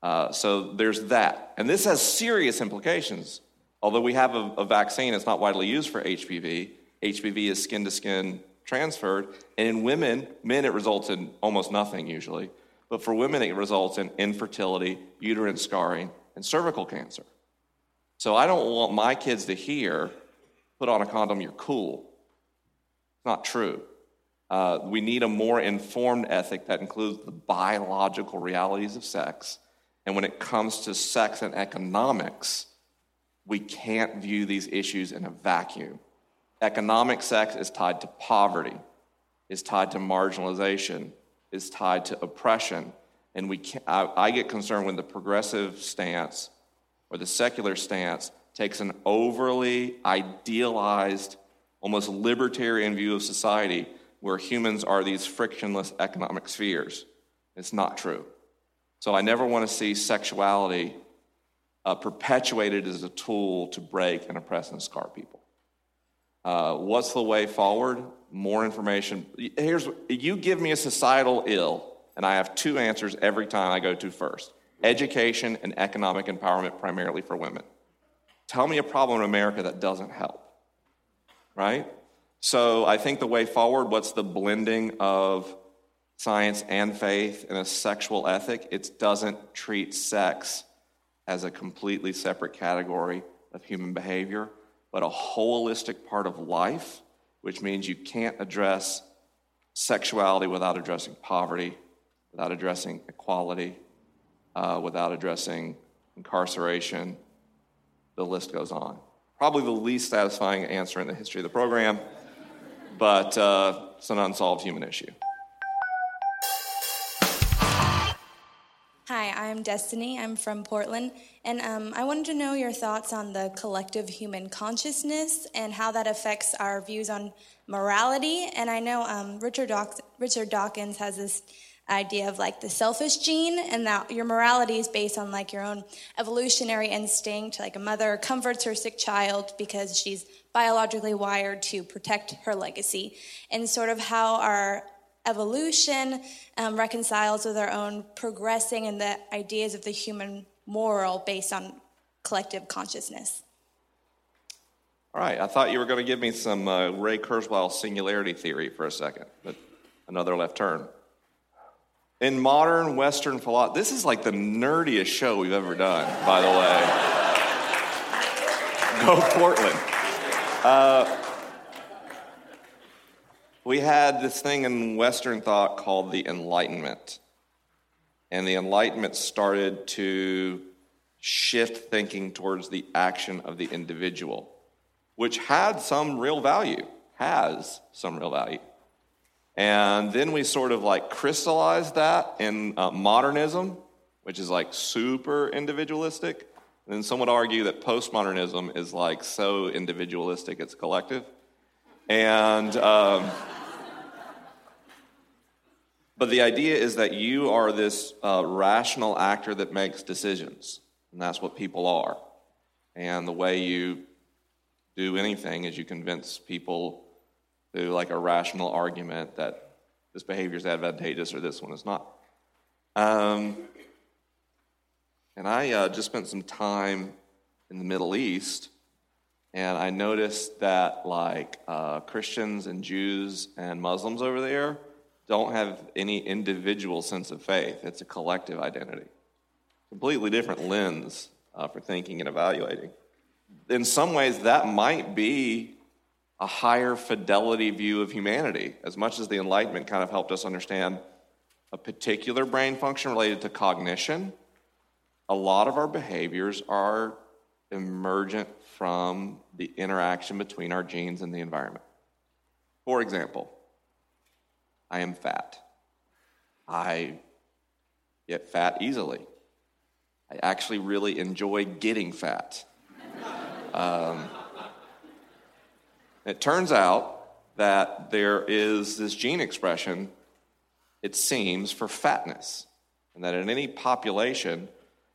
Uh, so there's that. And this has serious implications. Although we have a, a vaccine, it's not widely used for HPV. HPV is skin to skin transferred. And in women, men, it results in almost nothing usually. But for women, it results in infertility, uterine scarring, and cervical cancer. So I don't want my kids to hear, put on a condom, you're cool. It's not true. Uh, we need a more informed ethic that includes the biological realities of sex. And when it comes to sex and economics, we can't view these issues in a vacuum. Economic sex is tied to poverty, is tied to marginalization, is tied to oppression. And we I, I get concerned when the progressive stance or the secular stance takes an overly idealized, almost libertarian view of society where humans are these frictionless economic spheres. It's not true. So I never want to see sexuality uh, perpetuated as a tool to break and oppress and scar people. Uh, what's the way forward? More information. Here's you give me a societal ill, and I have two answers every time I go to first: education and economic empowerment, primarily for women. Tell me a problem in America that doesn't help. Right? So I think the way forward, what's the blending of science and faith in a sexual ethic? It doesn't treat sex as a completely separate category of human behavior, but a holistic part of life, which means you can't address sexuality without addressing poverty, without addressing equality, uh, without addressing incarceration. The list goes on. Probably the least satisfying answer in the history of the program but uh, it's an unsolved human issue. Hi, I'm Destiny. I'm from Portland. And um, I wanted to know your thoughts on the collective human consciousness and how that affects our views on morality. And I know um, Richard, Richard Dawkins has this idea of like the selfish gene and that your morality is based on like your own evolutionary instinct like a mother comforts her sick child because she's biologically wired to protect her legacy and sort of how our evolution um, reconciles with our own progressing and the ideas of the human moral based on collective consciousness. All right, I thought you were going to give me some uh, Ray Kurzweil singularity theory for a second, but another left turn. In modern Western philosophy, this is like the nerdiest show we've ever done, by the way. Go Portland. Uh, we had this thing in Western thought called the Enlightenment. And the Enlightenment started to shift thinking towards the action of the individual, which had some real value, has some real value. And then we sort of like crystallized that in uh, modernism, which is like super individualistic. And then some would argue that postmodernism is like so individualistic it's collective. And, um, but the idea is that you are this uh, rational actor that makes decisions. And that's what people are. And the way you do anything is you convince people through like a rational argument that this behavior is advantageous or this one is not. Um, and I uh, just spent some time in the Middle East, and I noticed that like uh, Christians and Jews and Muslims over there don't have any individual sense of faith. It's a collective identity completely different lens uh, for thinking and evaluating. In some ways, that might be a higher fidelity view of humanity, as much as the Enlightenment kind of helped us understand a particular brain function related to cognition. A lot of our behaviors are emergent from the interaction between our genes and the environment. For example, I am fat. I get fat easily. I actually really enjoy getting fat. Um, it turns out that there is this gene expression, it seems, for fatness. And that in any population,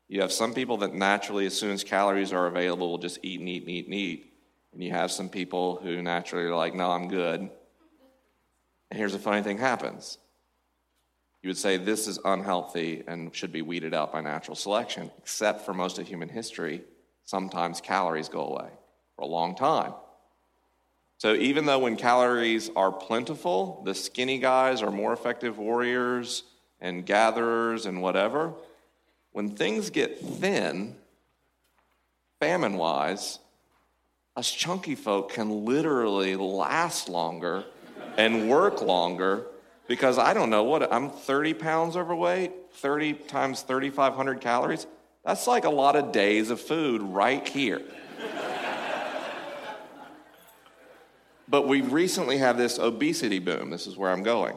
you have some people that naturally, as soon as calories are available, will just eat and eat and eat and eat. And you have some people who naturally are like, no, I'm good. And here's the funny thing happens you would say this is unhealthy and should be weeded out by natural selection, except for most of human history, sometimes calories go away for a long time. So even though when calories are plentiful, the skinny guys are more effective warriors and gatherers and whatever, when things get thin, famine wise, us chunky folk can literally last longer and work longer because I don't know what I'm 30 pounds overweight, 30 times 3,500 calories. That's like a lot of days of food right here. but we recently have this obesity boom. This is where I'm going.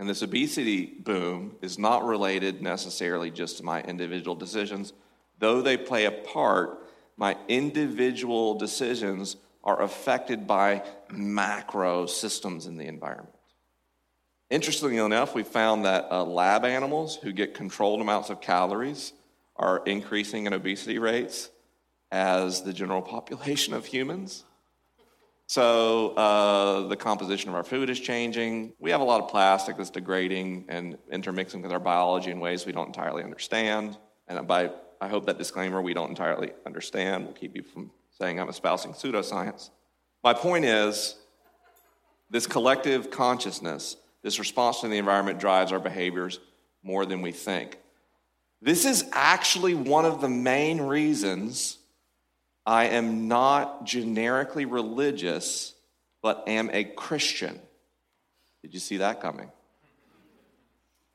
And this obesity boom is not related necessarily just to my individual decisions, though they play a part. My individual decisions are affected by macro systems in the environment. Interestingly enough, we found that uh, lab animals who get controlled amounts of calories are increasing in obesity rates as the general population of humans. So uh, the composition of our food is changing. We have a lot of plastic that's degrading and intermixing with our biology in ways we don't entirely understand. And by I hope that disclaimer we don't entirely understand will keep you from saying I'm espousing pseudoscience. My point is this collective consciousness this response to the environment drives our behaviors more than we think. This is actually one of the main reasons I am not generically religious, but am a Christian. Did you see that coming?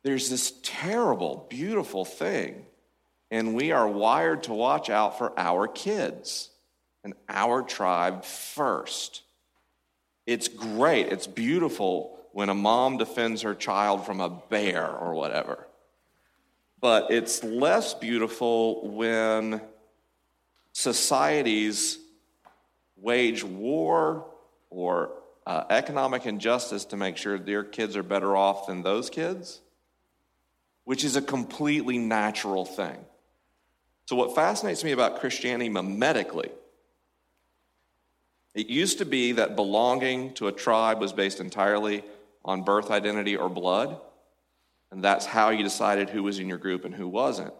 There's this terrible, beautiful thing, and we are wired to watch out for our kids and our tribe first. It's great, it's beautiful when a mom defends her child from a bear or whatever. But it's less beautiful when societies wage war or uh, economic injustice to make sure their kids are better off than those kids, which is a completely natural thing. So, what fascinates me about Christianity mimetically, it used to be that belonging to a tribe was based entirely on birth identity or blood. And that's how you decided who was in your group and who wasn't.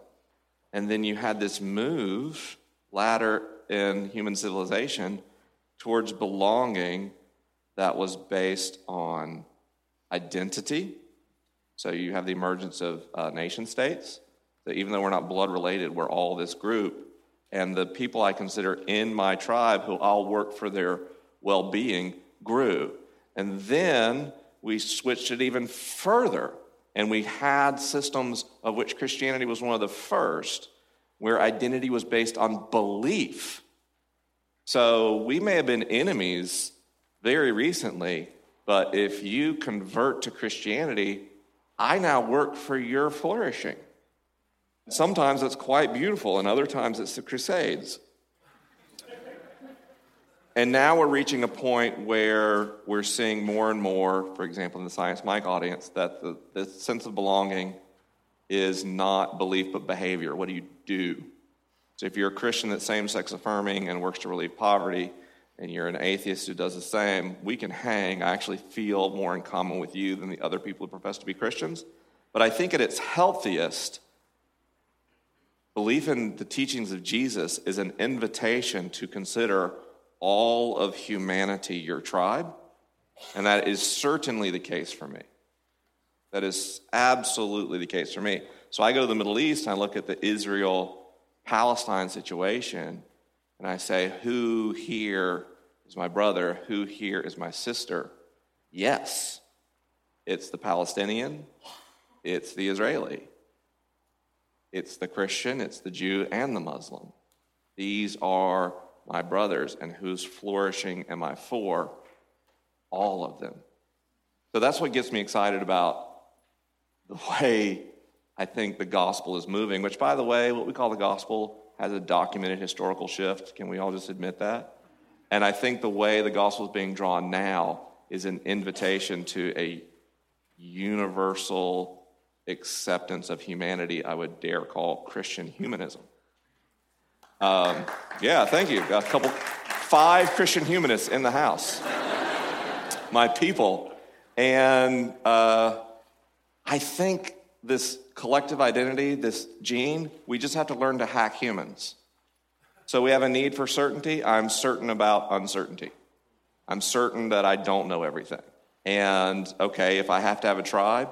And then you had this move latter in human civilization towards belonging that was based on identity. So you have the emergence of uh, nation states. That even though we're not blood related, we're all this group. And the people I consider in my tribe who all work for their well being grew. And then we switched it even further. And we had systems of which Christianity was one of the first, where identity was based on belief. So we may have been enemies very recently, but if you convert to Christianity, I now work for your flourishing. Sometimes it's quite beautiful, and other times it's the Crusades. And now we're reaching a point where we're seeing more and more, for example, in the Science Mike audience, that the, the sense of belonging is not belief but behavior. What do you do? So if you're a Christian that's same sex affirming and works to relieve poverty, and you're an atheist who does the same, we can hang. I actually feel more in common with you than the other people who profess to be Christians. But I think at its healthiest, belief in the teachings of Jesus is an invitation to consider all of humanity your tribe. And that is certainly the case for me. That is absolutely the case for me. So I go to the Middle East and I look at the Israel Palestine situation and I say, Who here is my brother? Who here is my sister? Yes, it's the Palestinian, it's the Israeli, it's the Christian, it's the Jew, and the Muslim. These are my brothers, and whose flourishing am I for? All of them. So that's what gets me excited about the way I think the gospel is moving, which, by the way, what we call the gospel has a documented historical shift. Can we all just admit that? And I think the way the gospel is being drawn now is an invitation to a universal acceptance of humanity, I would dare call Christian humanism. Um, yeah, thank you. Got a couple, five Christian humanists in the house, my people. And uh, I think this collective identity, this gene, we just have to learn to hack humans. So we have a need for certainty. I'm certain about uncertainty. I'm certain that I don't know everything. And okay, if I have to have a tribe,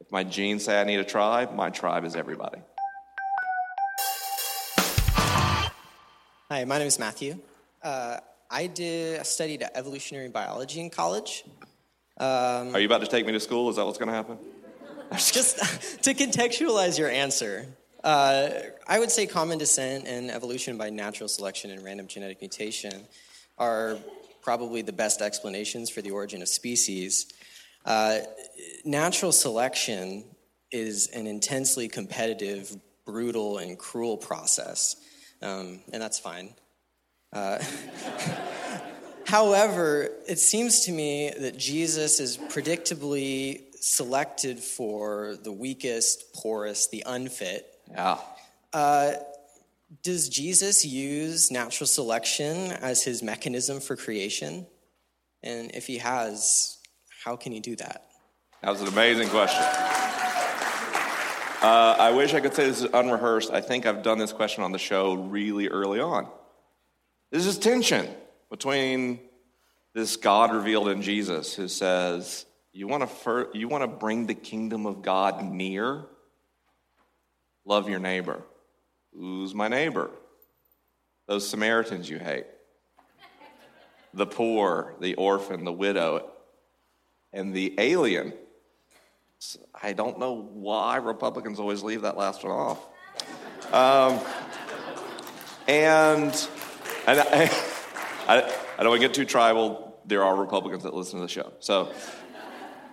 if my genes say I need a tribe, my tribe is everybody. Hi, my name is Matthew. Uh, I did I studied evolutionary biology in college. Um, Are you about to take me to school? Is that what's going to happen? Just to contextualize your answer, uh, I would say common descent and evolution by natural selection and random genetic mutation are probably the best explanations for the origin of species. Uh, natural selection is an intensely competitive, brutal, and cruel process, um, and that's fine. Uh, however, it seems to me that Jesus is predictably selected for the weakest, poorest, the unfit. Yeah. Uh, does Jesus use natural selection as his mechanism for creation? And if he has, how can he do that? That was an amazing question. Uh, I wish I could say this is unrehearsed. I think I've done this question on the show really early on. This is tension between this God revealed in Jesus who says, you want to you want to bring the kingdom of God near? Love your neighbor. Who's my neighbor? Those Samaritans you hate. The poor, the orphan, the widow, and the alien. I don't know why Republicans always leave that last one off. Um, and and I, I, I don't want to get too tribal. There are Republicans that listen to the show. So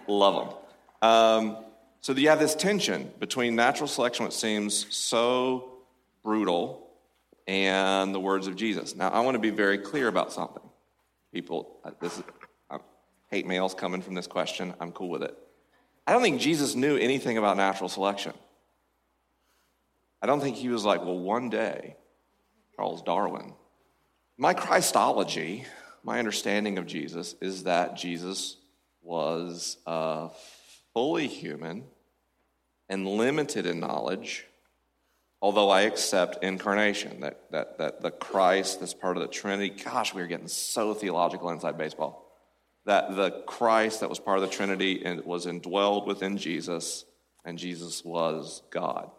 Love them. Um, so you have this tension between natural selection, which seems so brutal, and the words of Jesus. Now, I want to be very clear about something. People, uh, this is, I hate mails coming from this question. I'm cool with it. I don't think Jesus knew anything about natural selection. I don't think he was like, well, one day, Charles Darwin. My Christology, my understanding of Jesus, is that Jesus was uh, fully human and limited in knowledge, although I accept incarnation, that, that, that the Christ that's part of the Trinity. Gosh, we are getting so theological inside baseball. That the Christ that was part of the Trinity and was indwelled within Jesus, and Jesus was God.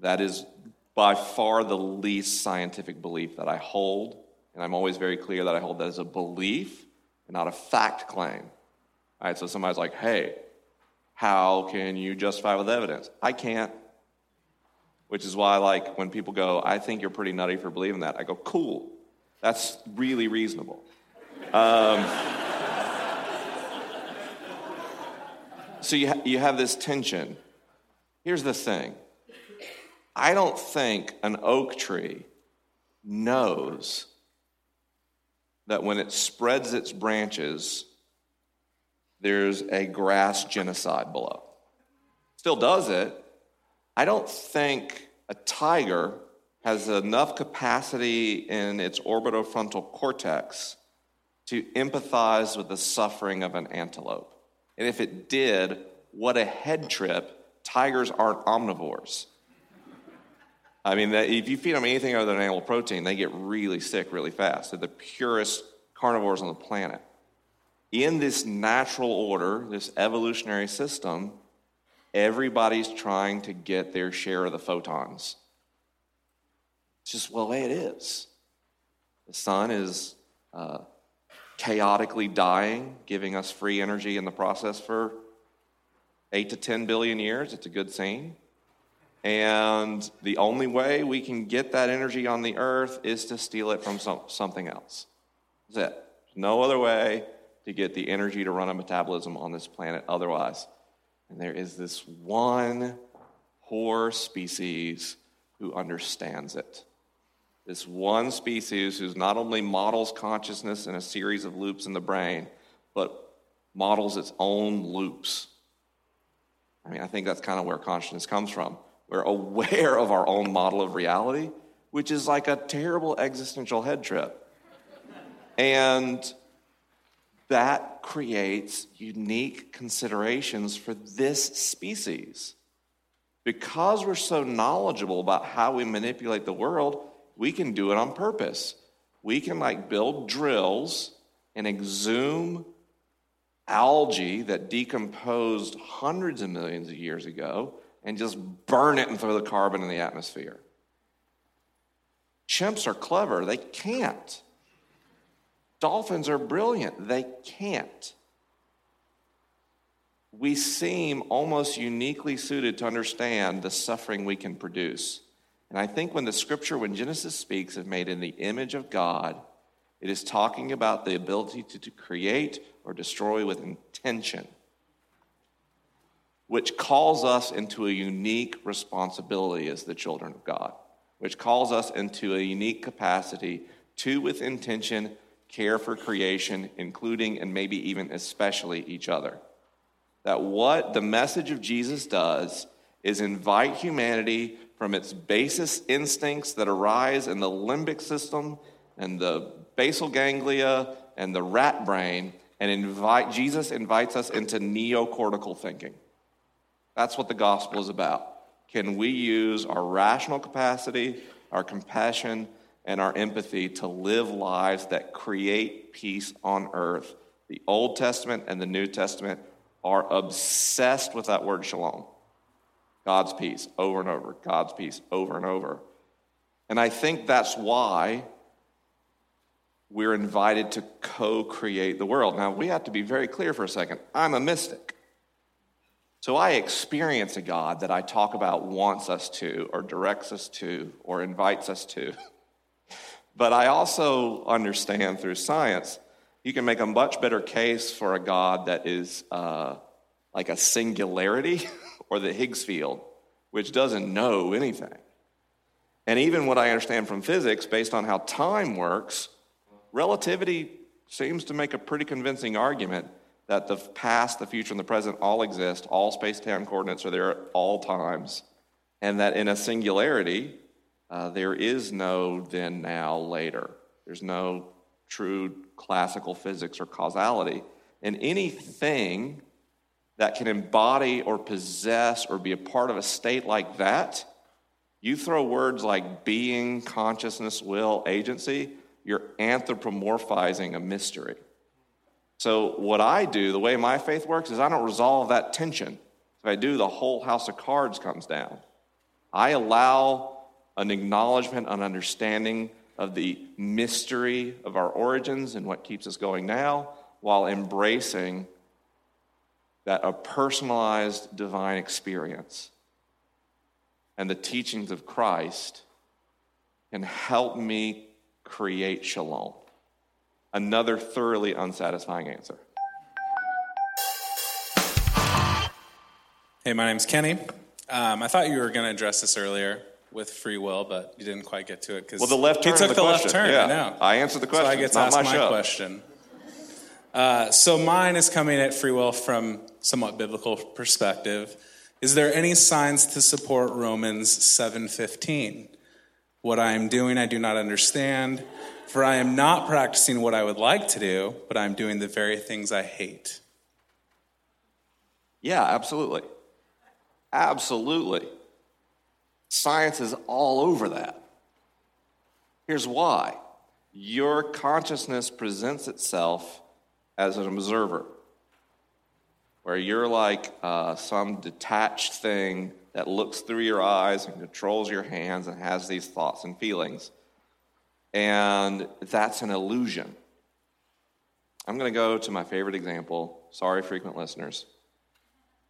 That is by far the least scientific belief that I hold, and I'm always very clear that I hold that as a belief and not a fact claim. All right, so somebody's like, hey, how can you justify with evidence? I can't. Which is why, like, when people go, I think you're pretty nutty for believing that, I go, cool. That's really reasonable. Um, so you, ha- you have this tension. Here's the thing I don't think an oak tree knows that when it spreads its branches, there's a grass genocide below. Still does it. I don't think a tiger has enough capacity in its orbitofrontal cortex to empathize with the suffering of an antelope. And if it did, what a head trip. Tigers aren't omnivores. I mean, if you feed them anything other than animal protein, they get really sick really fast. They're the purest carnivores on the planet. In this natural order, this evolutionary system, everybody's trying to get their share of the photons. It's just the way it is. The sun is uh, chaotically dying, giving us free energy in the process for eight to 10 billion years. It's a good scene. And the only way we can get that energy on the earth is to steal it from some, something else. That's it. no other way to get the energy to run a metabolism on this planet otherwise. And there is this one poor species who understands it. This one species who not only models consciousness in a series of loops in the brain, but models its own loops. I mean, I think that's kind of where consciousness comes from. We're aware of our own model of reality, which is like a terrible existential head trip. And that creates unique considerations for this species. Because we're so knowledgeable about how we manipulate the world, we can do it on purpose. We can like build drills and exhume algae that decomposed hundreds of millions of years ago and just burn it and throw the carbon in the atmosphere. Chimps are clever, they can't. Dolphins are brilliant, they can't. We seem almost uniquely suited to understand the suffering we can produce. And I think when the scripture, when Genesis speaks of made in the image of God, it is talking about the ability to, to create or destroy with intention which calls us into a unique responsibility as the children of God, which calls us into a unique capacity to, with intention, care for creation, including and maybe even especially each other. That what the message of Jesus does is invite humanity from its basest instincts that arise in the limbic system and the basal ganglia and the rat brain and invite Jesus invites us into neocortical thinking. That's what the gospel is about. Can we use our rational capacity, our compassion, and our empathy to live lives that create peace on earth? The Old Testament and the New Testament are obsessed with that word shalom. God's peace over and over, God's peace over and over. And I think that's why we're invited to co create the world. Now, we have to be very clear for a second. I'm a mystic. So I experience a God that I talk about wants us to, or directs us to, or invites us to. But I also understand through science, you can make a much better case for a God that is uh, like a singularity or the Higgs field, which doesn't know anything. And even what I understand from physics, based on how time works, relativity seems to make a pretty convincing argument that the past, the future, and the present all exist, all space time coordinates are there at all times, and that in a singularity, uh, there is no then, now, later. There's no true classical physics or causality. And anything that can embody or possess or be a part of a state like that, you throw words like being, consciousness, will, agency, you're anthropomorphizing a mystery. So, what I do, the way my faith works, is I don't resolve that tension. If I do, the whole house of cards comes down. I allow an acknowledgement, an understanding of the mystery of our origins and what keeps us going now, while embracing that a personalized divine experience and the teachings of Christ can help me create shalom. Another thoroughly unsatisfying answer. Hey, my name's Kenny. Um, I thought you were going to address this earlier with free will, but you didn't quite get to it because Well, the left he turn took the, the left question. turn. Yeah. I know. I answered the question. So I get to not ask my my question. Uh, so mine is coming at free will from somewhat biblical perspective. Is there any signs to support Romans 7:15? What I am doing I do not understand, for I am not practicing what I would like to do, but I am doing the very things I hate. Yeah, absolutely. Absolutely. Science is all over that. Here's why your consciousness presents itself as an observer, where you're like uh, some detached thing that looks through your eyes and controls your hands and has these thoughts and feelings. And that's an illusion. I'm going to go to my favorite example. Sorry, frequent listeners.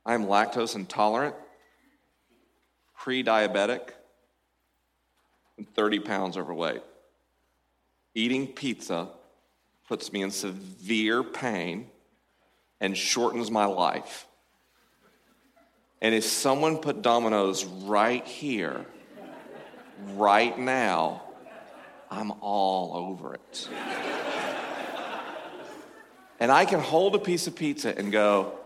I'm lactose intolerant, pre diabetic, and 30 pounds overweight. Eating pizza puts me in severe pain and shortens my life. And if someone put Domino's right here, right now, I'm all over it. And I can hold a piece of pizza and go,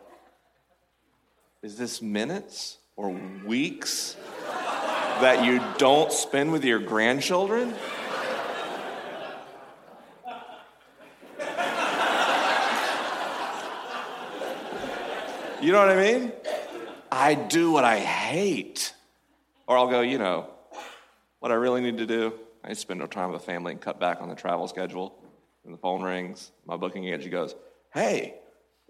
is this minutes or weeks that you don't spend with your grandchildren? You know what I mean? I do what I hate. Or I'll go, you know, what I really need to do, I need to spend no time with the family and cut back on the travel schedule. And the phone rings, my booking agent goes, hey,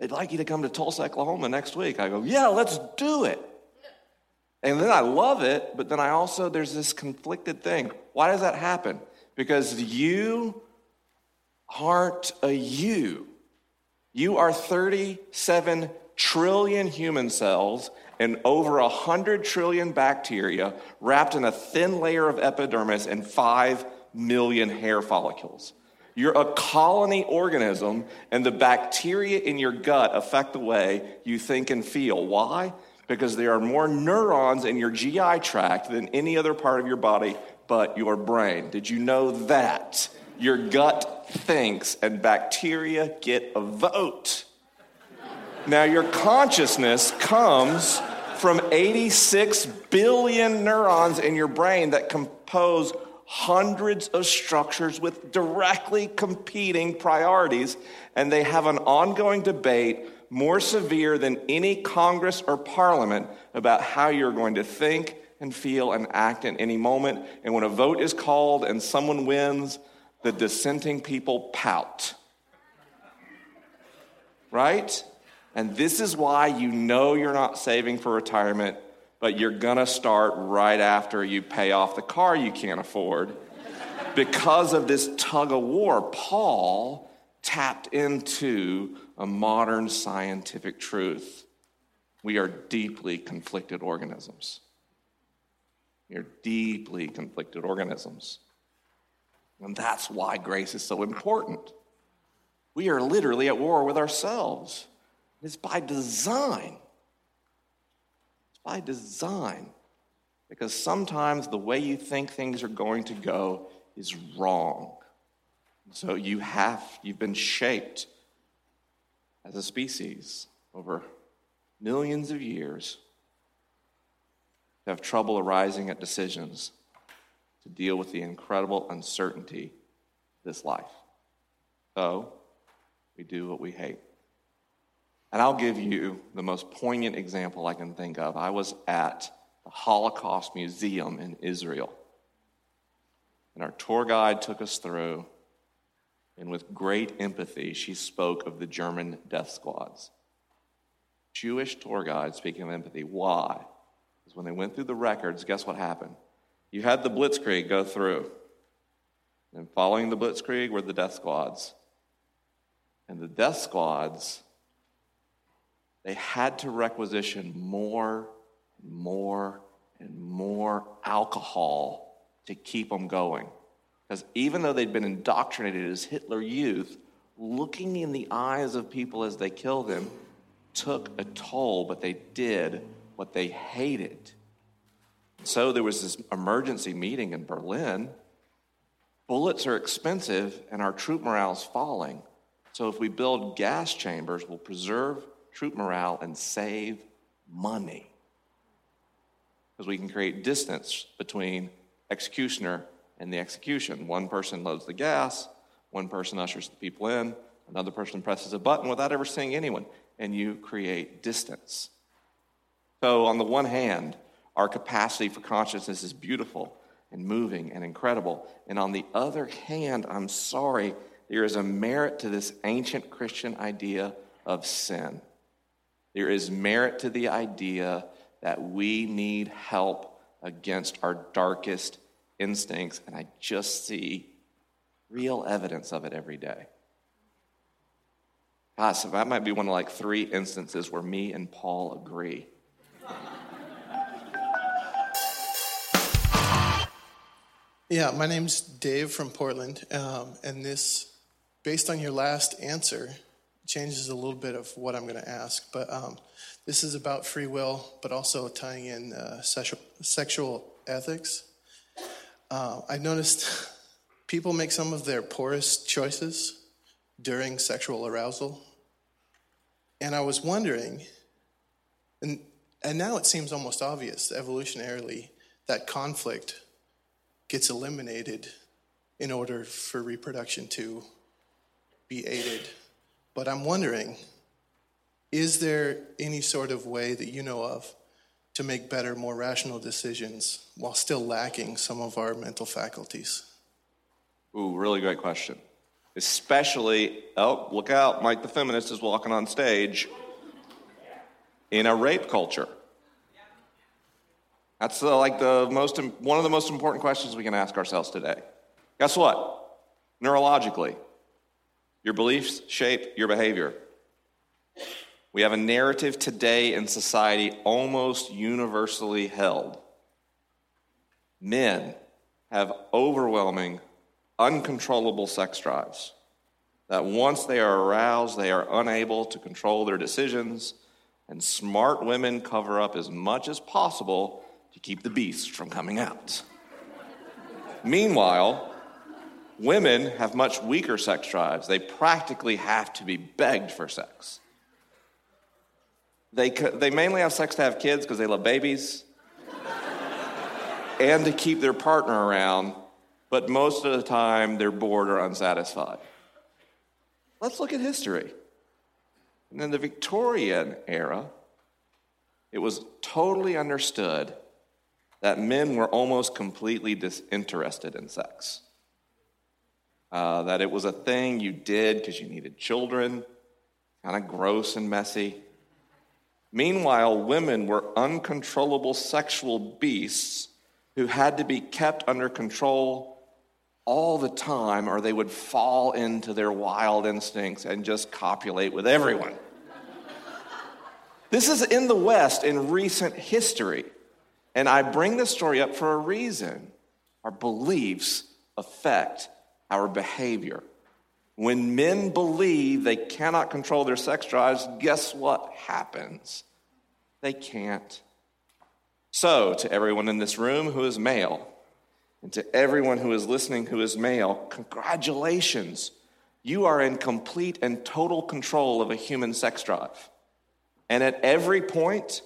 they'd like you to come to Tulsa, Oklahoma next week. I go, yeah, let's do it. And then I love it, but then I also, there's this conflicted thing. Why does that happen? Because you aren't a you. You are 37 trillion human cells and over 100 trillion bacteria wrapped in a thin layer of epidermis and 5 million hair follicles. You're a colony organism, and the bacteria in your gut affect the way you think and feel. Why? Because there are more neurons in your GI tract than any other part of your body but your brain. Did you know that? Your gut thinks, and bacteria get a vote. Now, your consciousness comes from 86 billion neurons in your brain that compose hundreds of structures with directly competing priorities, and they have an ongoing debate more severe than any Congress or Parliament about how you're going to think and feel and act in any moment. And when a vote is called and someone wins, the dissenting people pout. Right? And this is why you know you're not saving for retirement, but you're gonna start right after you pay off the car you can't afford. because of this tug of war, Paul tapped into a modern scientific truth. We are deeply conflicted organisms. We are deeply conflicted organisms. And that's why grace is so important. We are literally at war with ourselves. It's by design. It's by design. Because sometimes the way you think things are going to go is wrong. So you have, you've been shaped as a species over millions of years to have trouble arising at decisions to deal with the incredible uncertainty of this life. So we do what we hate. And I'll give you the most poignant example I can think of. I was at the Holocaust Museum in Israel. And our tour guide took us through, and with great empathy, she spoke of the German death squads. Jewish tour guide speaking of empathy. Why? Because when they went through the records, guess what happened? You had the Blitzkrieg go through. And following the Blitzkrieg were the death squads. And the death squads, they had to requisition more and more and more alcohol to keep them going. Because even though they'd been indoctrinated as Hitler youth, looking in the eyes of people as they killed them took a toll, but they did what they hated. So there was this emergency meeting in Berlin. Bullets are expensive and our troop morale is falling. So if we build gas chambers, we'll preserve troop morale and save money. Because we can create distance between executioner and the execution. One person loads the gas, one person ushers the people in, another person presses a button without ever seeing anyone, and you create distance. So, on the one hand, our capacity for consciousness is beautiful and moving and incredible. And on the other hand, I'm sorry, there is a merit to this ancient Christian idea of sin. There is merit to the idea that we need help against our darkest instincts, and I just see real evidence of it every day. God, so that might be one of like three instances where me and Paul agree. Yeah, my name's Dave from Portland, um, and this, based on your last answer, changes a little bit of what I'm going to ask. But um, this is about free will, but also tying in uh, sexual, sexual ethics. Uh, I noticed people make some of their poorest choices during sexual arousal. And I was wondering, and, and now it seems almost obvious evolutionarily that conflict gets eliminated in order for reproduction to be aided. But I'm wondering is there any sort of way that you know of to make better, more rational decisions while still lacking some of our mental faculties? Ooh, really great question. Especially, oh, look out, Mike the feminist is walking on stage in a rape culture. That's the, like the most, one of the most important questions we can ask ourselves today. Guess what? Neurologically, your beliefs shape your behavior. We have a narrative today in society almost universally held. Men have overwhelming, uncontrollable sex drives. That once they are aroused, they are unable to control their decisions, and smart women cover up as much as possible to keep the beast from coming out. Meanwhile, women have much weaker sex drives. They practically have to be begged for sex. They, they mainly have sex to have kids because they love babies and to keep their partner around, but most of the time they're bored or unsatisfied. Let's look at history. And in the Victorian era, it was totally understood that men were almost completely disinterested in sex. Uh, that it was a thing you did because you needed children, kind of gross and messy. Meanwhile, women were uncontrollable sexual beasts who had to be kept under control all the time, or they would fall into their wild instincts and just copulate with everyone. this is in the West in recent history. And I bring this story up for a reason. Our beliefs affect our behavior. When men believe they cannot control their sex drives, guess what happens? They can't. So, to everyone in this room who is male, and to everyone who is listening who is male, congratulations. You are in complete and total control of a human sex drive. And at every point,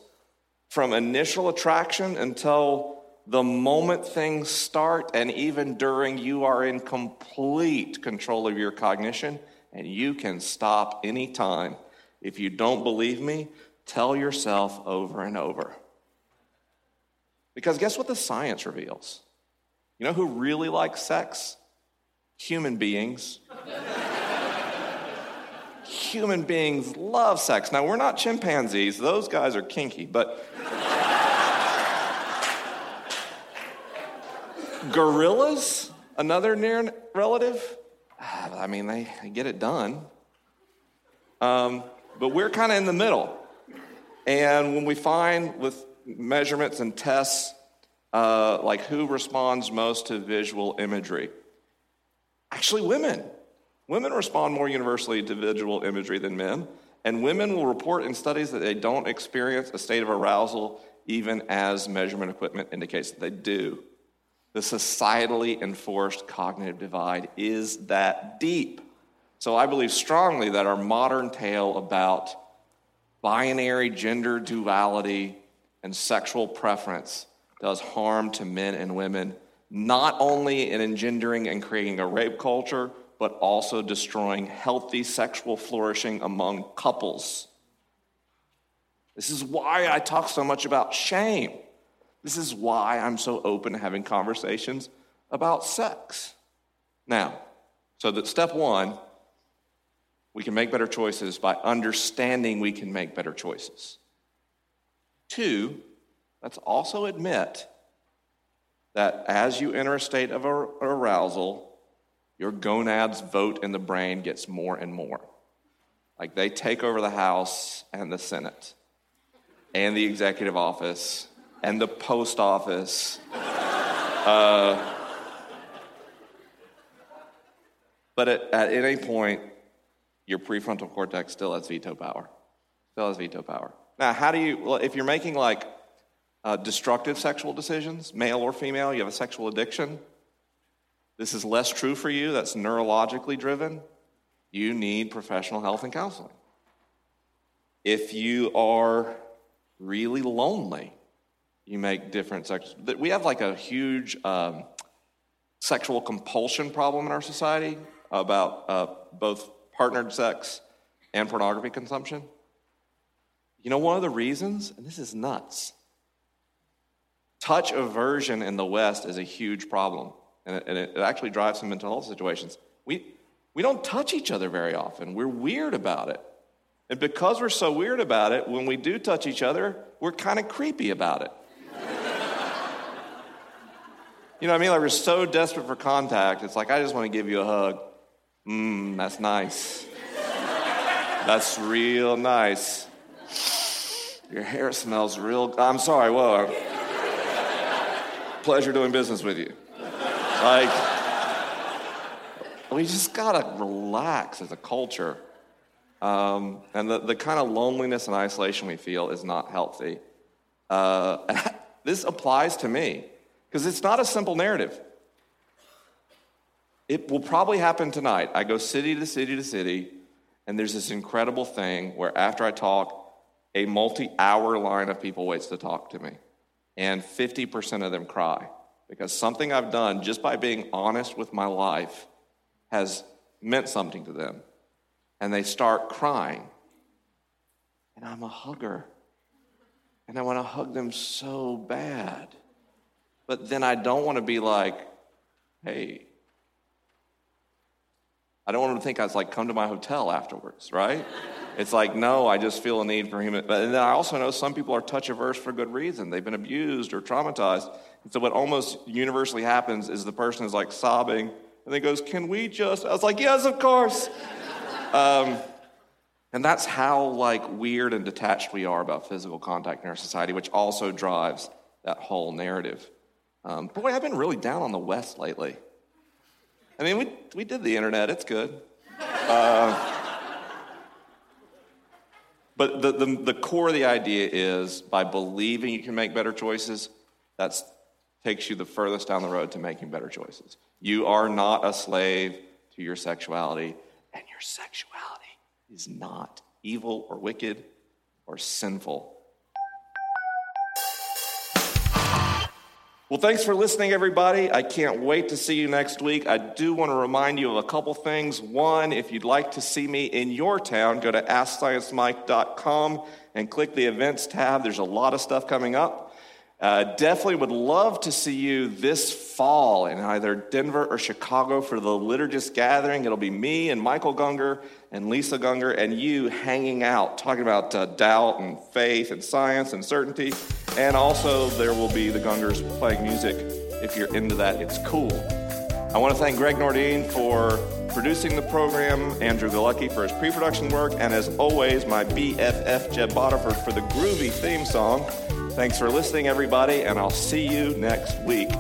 from initial attraction until the moment things start, and even during, you are in complete control of your cognition, and you can stop anytime If you don't believe me, tell yourself over and over. Because guess what the science reveals? You know who really likes sex? Human beings. Human beings love sex. Now, we're not chimpanzees, those guys are kinky, but. Gorillas, another near relative, I mean, they, they get it done. Um, but we're kind of in the middle. And when we find with measurements and tests, uh, like who responds most to visual imagery, actually, women. Women respond more universally to visual imagery than men. And women will report in studies that they don't experience a state of arousal even as measurement equipment indicates that they do. The societally enforced cognitive divide is that deep. So I believe strongly that our modern tale about binary gender duality and sexual preference does harm to men and women, not only in engendering and creating a rape culture, but also destroying healthy sexual flourishing among couples. This is why I talk so much about shame. This is why I'm so open to having conversations about sex. Now, so that step one, we can make better choices by understanding we can make better choices. Two, let's also admit that as you enter a state of arousal, your gonads vote in the brain gets more and more. Like they take over the House and the Senate and the executive office and the post office. Uh, but at, at any point, your prefrontal cortex still has veto power. Still has veto power. Now, how do you, if you're making like uh, destructive sexual decisions, male or female, you have a sexual addiction, this is less true for you, that's neurologically driven, you need professional health and counseling. If you are really lonely, you make different sex. We have like a huge um, sexual compulsion problem in our society about uh, both partnered sex and pornography consumption. You know, one of the reasons, and this is nuts, touch aversion in the West is a huge problem and it, and it actually drives some mental health situations. We, we don't touch each other very often. We're weird about it. And because we're so weird about it, when we do touch each other, we're kind of creepy about it. You know what I mean? Like we're so desperate for contact. It's like, I just want to give you a hug. Mmm, that's nice. that's real nice. Your hair smells real. I'm sorry, whoa. Pleasure doing business with you. Like, we just gotta relax as a culture. Um, and the, the kind of loneliness and isolation we feel is not healthy. Uh, this applies to me because it's not a simple narrative. It will probably happen tonight. I go city to city to city, and there's this incredible thing where after I talk, a multi hour line of people waits to talk to me, and 50% of them cry because something I've done just by being honest with my life has meant something to them. And they start crying. And I'm a hugger. And I want to hug them so bad. But then I don't want to be like, hey, I don't want them to think I was like, come to my hotel afterwards, right? it's like, no, I just feel a need for human. But and then I also know some people are touch averse for good reason. They've been abused or traumatized. And so what almost universally happens is the person is like sobbing and then goes, Can we just? I was like, Yes, of course. um, and that's how like weird and detached we are about physical contact in our society, which also drives that whole narrative. Um, boy, I've been really down on the West lately. I mean, we, we did the internet, it's good. Uh, but the, the, the core of the idea is by believing you can make better choices, that takes you the furthest down the road to making better choices. You are not a slave to your sexuality, and your sexuality is not evil or wicked or sinful. Well, thanks for listening, everybody. I can't wait to see you next week. I do want to remind you of a couple things. One, if you'd like to see me in your town, go to AskScienceMike.com and click the events tab. There's a lot of stuff coming up. Uh, definitely would love to see you this fall in either Denver or Chicago for the Liturgist Gathering. It'll be me and Michael Gungor and Lisa Gungor and you hanging out, talking about uh, doubt and faith and science and certainty. And also, there will be the Gungors playing music. If you're into that, it's cool. I want to thank Greg Nordine for producing the program, Andrew Galecki for his pre production work, and as always, my BFF Jeb Botiford for the groovy theme song. Thanks for listening, everybody, and I'll see you next week.